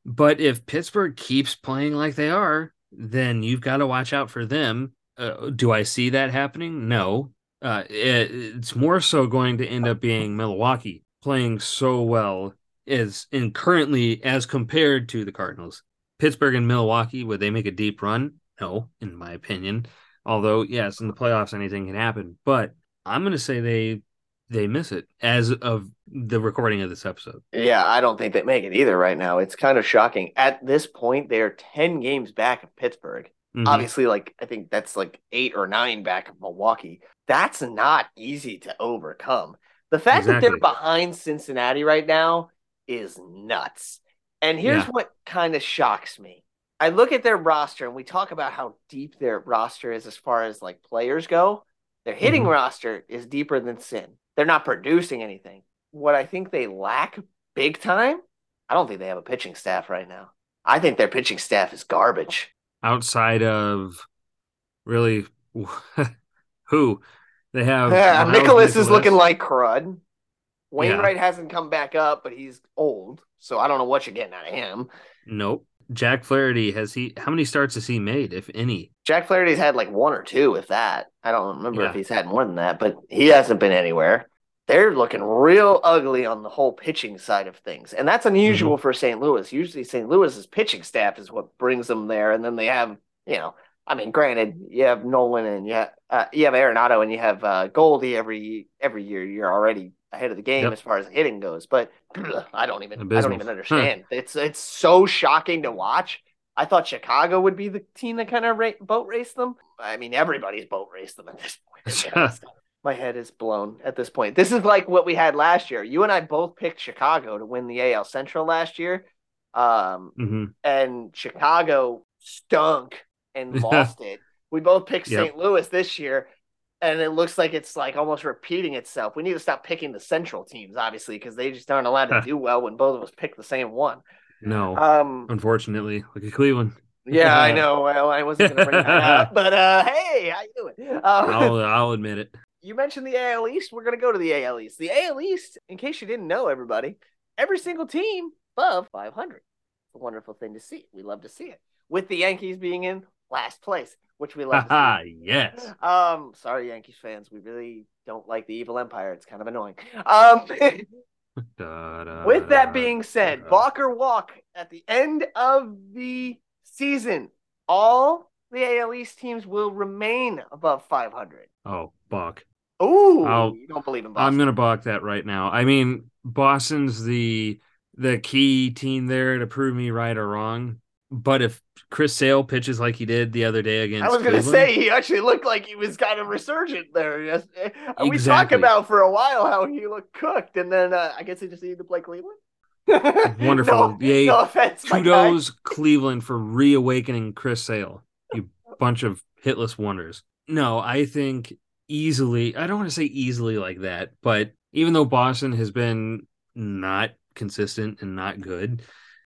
but if Pittsburgh keeps playing like they are, then you've got to watch out for them. Uh, do I see that happening? No. Uh, it, it's more so going to end up being Milwaukee playing so well is in currently as compared to the Cardinals. Pittsburgh and Milwaukee, would they make a deep run? No, in my opinion. Although, yes, in the playoffs anything can happen. But I'm gonna say they they miss it as of the recording of this episode. Yeah, I don't think they make it either right now. It's kind of shocking. At this point, they are 10 games back of Pittsburgh. Mhm. Obviously, like I think that's like eight or nine back of Milwaukee. That's not easy to overcome. The fact that they're behind Cincinnati right now is nuts. And here's Yeah. what kind of shocks me. I look at their roster and we talk about how deep their roster is as far as like players go. Their hitting Mhm. roster is deeper than Sin. They're not producing anything. What I think they lack big time, I don't think they have a pitching staff right now. I think their pitching staff is garbage. Outside of really <laughs> who they have Yeah, Miles Mikolas is looking like crud. Wainwright hasn't come back up, but he's old, so I don't know what you're getting out of him. Nope. Jack Flaherty has he how many starts has he made, if any? Jack Flaherty's had like one or two, if that. I don't remember Yeah. if he's had more than that, but he hasn't been anywhere. They're looking real ugly on the whole pitching side of things, and that's mm-hmm. unusual for St. Louis. Usually, St. Louis's pitching staff is what brings them there, and then they have, you know, I mean, granted, you have Nolan and you have uh, you have Arenado and you have uh, Goldie every every year. You're already ahead of the game Yep. as far as hitting goes, but <clears throat> I don't even I don't even understand. It's it's so shocking to watch. I thought Chicago would be the team that kind of ra- boat raced them. I mean, everybody's boat raced them at this point. to be <laughs> honest. My head is blown at this point. This is like what we had last year. You and I both picked Chicago to win the AL Central last year. Um, hmm and Chicago stunk and <laughs> lost it. We both picked Yep. St. Louis this year, and it looks like it's like almost repeating itself. We need to stop picking the Central teams, obviously, because they just aren't allowed to do well when both of us pick the same one. No. Um, Unfortunately, look at Cleveland. yeah, I <laughs> know. Well, I wasn't going to bring that up, <laughs> but uh, hey, how you doing? Um, I'll I'll admit it. you mentioned the AL East. We're going to go to the AL East. The AL East, in case you didn't know, everybody, every single team above 500. It's a wonderful thing to see. We love to see it. With the Yankees being in last place, which we love to yes. Um, sorry, Yankees fans. We really don't like the evil empire. It's kind of annoying. Um, Da, <laughs> da, with that being said, da. balk or walk at the end of the season, all the AL East teams will remain above 500. Oh, Balk. Ooh, I'll- you don't believe in Boston. I'm gonna balk that right now. I mean, Boston's the the key team there to prove me right or wrong. But if Chris Sale pitches like he did the other day against I was going to say he actually looked like he was kind of resurgent there. Yes, Uh, we talked about for a while how he looked cooked, and then uh, I guess he just needed to play Cleveland. <laughs> Wonderful. no, Yay. no offense, kudos Cleveland for reawakening Chris Sale. You bunch of hitless wonders. No, I think easily. I don't want to say easily like that, but even though Boston has been not consistent and not good,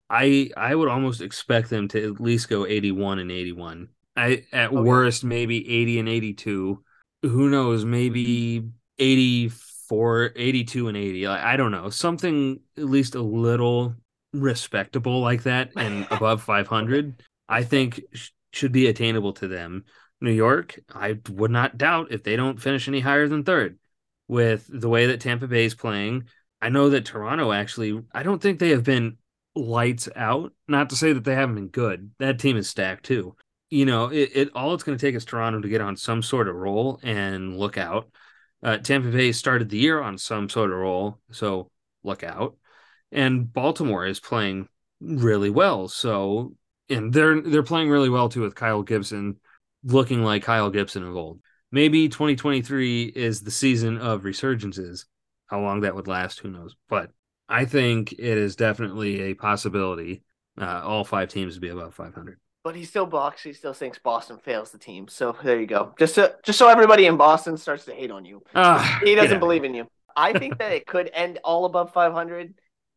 I I would almost expect them to at least go 81 and 81. I at Okay. worst maybe 80 and 82. Who knows, maybe 84 82 and 80. Like, I don't know. Something at least a little respectable like that and <laughs> above 500 I think sh- should be attainable to them. New York, I would not doubt if they don't finish any higher than third with the way that Tampa Bay is playing. I know that Toronto actually, I don't think they have been lights out. Not to say that they haven't been good. That team is stacked too. you know, it, it all it's going to take is Toronto to get on some sort of roll and look out. Uh, Tampa Bay started the year on some sort of roll, so look out. And Baltimore is playing really well, so and they're they're playing really well too with Kyle Gibson looking like Kyle Gibson of old. Maybe 2023 is the season of resurgences. How long that would last, who knows? But I think it is definitely a possibility. Uh, all five teams to be above 500. But he still balks. He still thinks Boston fails the team. So there you go. Just to, just so everybody in Boston starts to hate on you. Uh, he doesn't believe in you. I think that it could end all above 500.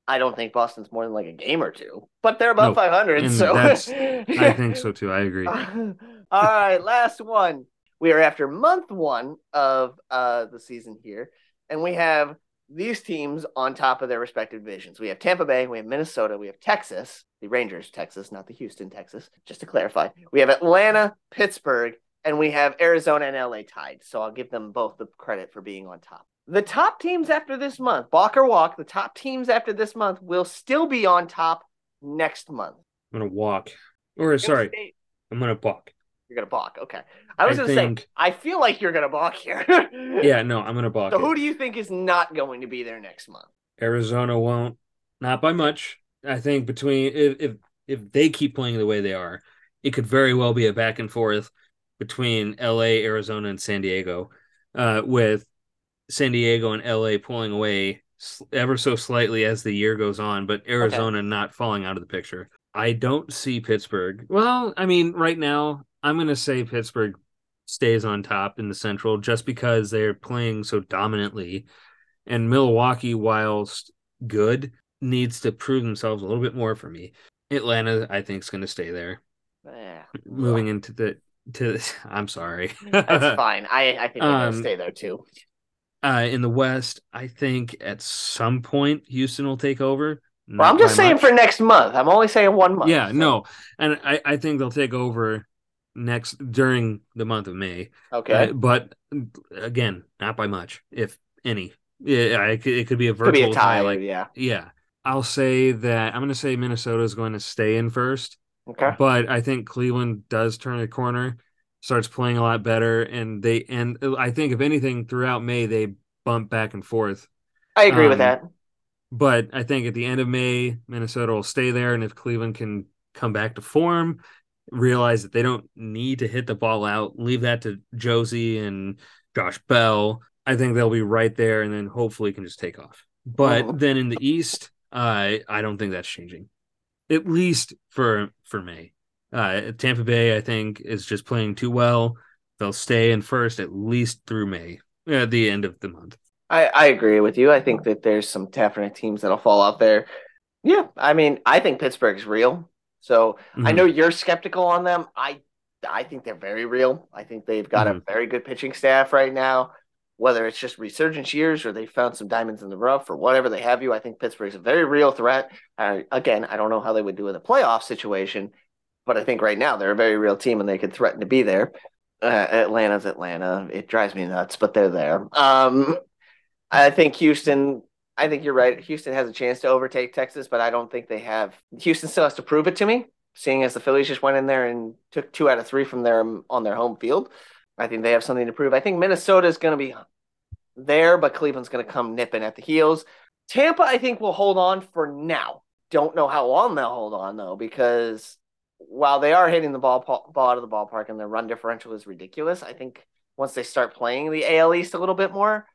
I don't think Boston's more than like a game or two, but they're above 500. So I think so too. I agree. <laughs> all right, last one. We are after month one of uh, the season here, and we have these teams on top of their respective divisions. We have Tampa Bay, we have Minnesota, we have Texas, the Rangers, Texas, not the Houston, Texas, just to clarify. We have Atlanta, Pittsburgh, and we have Arizona and LA tied. So I'll give them both the credit for being on top. The top teams after this month, balk or walk, the top teams after this month will still be on top next month. I'm gonna walk. Or sorry, stay... I'm gonna balk. You're gonna balk. Okay. I was I gonna think... say I feel like you're gonna balk here. <laughs> yeah, no, I'm gonna balk. So it. who do you think is not going to be there next month? Arizona won't. Not by much. I think between if if, if they keep playing the way they are, it could very well be a back and forth between LA, Arizona, and San Diego. Uh, with San Diego and LA pulling away ever so slightly as the year goes on, but Arizona okay. not falling out of the picture. I don't see Pittsburgh. Well, I mean, right now, I'm going to say Pittsburgh stays on top in the Central just because they're playing so dominantly. And Milwaukee, whilst good, needs to prove themselves a little bit more for me. Atlanta, I think, is going to stay there. Yeah. Moving into the to, <laughs> I'm sorry. That's <laughs> fine. I I think they're um, going to stay there too. Uh, in the West, I think at some point Houston will take over. Well, I'm just saying much. for next month. I'm only saying one month. Yeah, so. no, and I, I think they'll take over next during the month of May. Okay, uh, but again, not by much, if any. Yeah, it, it could be a virtual could be a tie. tie like, yeah, yeah. I'll say that I'm going to say Minnesota is going to stay in first. Okay, but I think Cleveland does turn a corner, starts playing a lot better, and they and I think if anything throughout May they bump back and forth. I agree um, with that. But I think at the end of May, Minnesota will stay there, and if Cleveland can come back to form, realize that they don't need to hit the ball out, leave that to Josie and Josh Bell. I think they'll be right there, and then hopefully can just take off. But oh. then in the East, uh, I don't think that's changing, at least for for May. Uh, Tampa Bay, I think, is just playing too well. They'll stay in first at least through May, at the end of the month. I, I agree with you. I think that there's some definite teams that'll fall out there. Yeah, I mean, I think Pittsburgh's real. So mm-hmm. I know you're skeptical on them. I I think they're very real. I think they've got mm-hmm. a very good pitching staff right now. Whether it's just resurgence years or they found some diamonds in the rough or whatever they have you, I think Pittsburgh's a very real threat. Uh, again, I don't know how they would do in a playoff situation, but I think right now they're a very real team and they could threaten to be there. Uh, Atlanta's Atlanta. It drives me nuts, but they're there. Um, I think Houston. I think you're right. Houston has a chance to overtake Texas, but I don't think they have. Houston still has to prove it to me. Seeing as the Phillies just went in there and took two out of three from their on their home field, I think they have something to prove. I think Minnesota is going to be there, but Cleveland's going to come nipping at the heels. Tampa, I think, will hold on for now. Don't know how long they'll hold on though, because while they are hitting the ball ball out of the ballpark and their run differential is ridiculous, I think once they start playing the AL East a little bit more,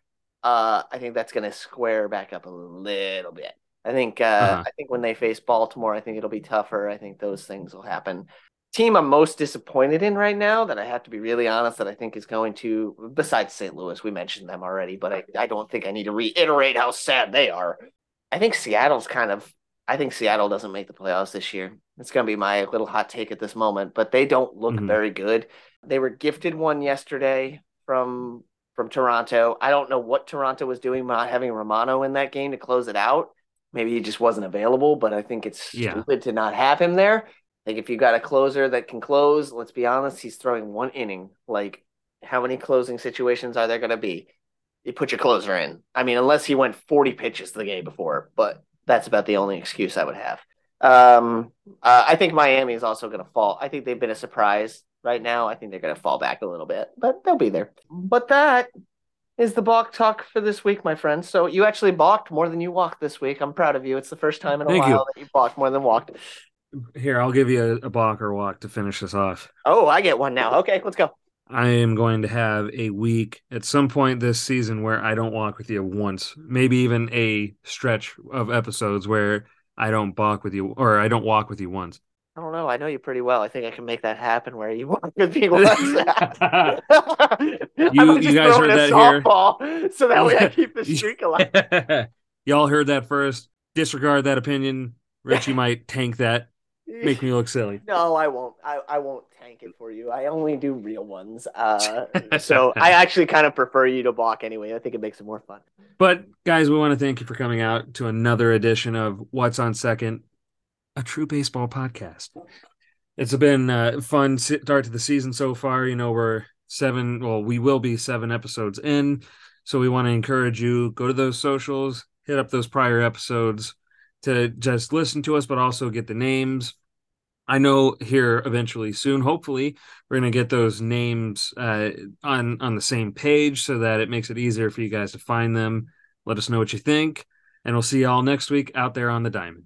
uh, I think that's going to square back up a little bit. I think uh, uh-huh. I think when they face Baltimore, I think it'll be tougher. I think those things will happen. Team I'm most disappointed in right now, that I have to be really honest, that I think is going to, besides St. Louis, we mentioned them already, but I, I don't think I need to reiterate how sad they are. I think Seattle's kind of, I think Seattle doesn't make the playoffs this year. It's going to be my little hot take at this moment, but they don't look mm-hmm. very good. They were gifted one yesterday from from Toronto. I don't know what Toronto was doing not having Romano in that game to close it out. Maybe he just wasn't available, but I think it's yeah. stupid to not have him there. Like if you got a closer that can close, let's be honest, he's throwing one inning. Like how many closing situations are there going to be? You put your closer in. I mean, unless he went 40 pitches the game before, but that's about the only excuse I would have. Um, uh, I think Miami is also going to fall. I think they've been a surprise right now. I think they're going to fall back a little bit, but they'll be there. But that is the balk talk for this week, my friend. So you actually balked more than you walked this week. I'm proud of you. It's the first time in a Thank while you. that you balked more than walked. Here, I'll give you a, a Balker walk to finish this off. Oh, I get one now. Okay, let's go. I am going to have a week at some point this season where I don't walk with you once, maybe even a stretch of episodes where I don't balk with you or I don't walk with you once. I don't know. I know you pretty well. I think I can make that happen where you <laughs> walk with me once. <laughs> You- I'm you guys heard that here. so that way I keep the <laughs> streak alive. Y'all heard that first. Disregard that opinion. Richie might tank that. Make me look silly. No, I won't. I, I won't tank it for you. I only do real ones. Uh, so I actually kind of prefer you to balk anyway. I think it makes it more fun. But guys, we want to thank you for coming out to another edition of What's on Second, a true baseball podcast. It's been a fun start to the season so far. You know, we're seven, well, we will be seven episodes in. So we want to encourage you go to those socials, hit up those prior episodes to just listen to us, but also get the names. I know here eventually soon, hopefully, we're gonna get those names uh, on on the same page so that it makes it easier for you guys to find them. Let us know what you think, and we'll see y'all next week out there on the diamond.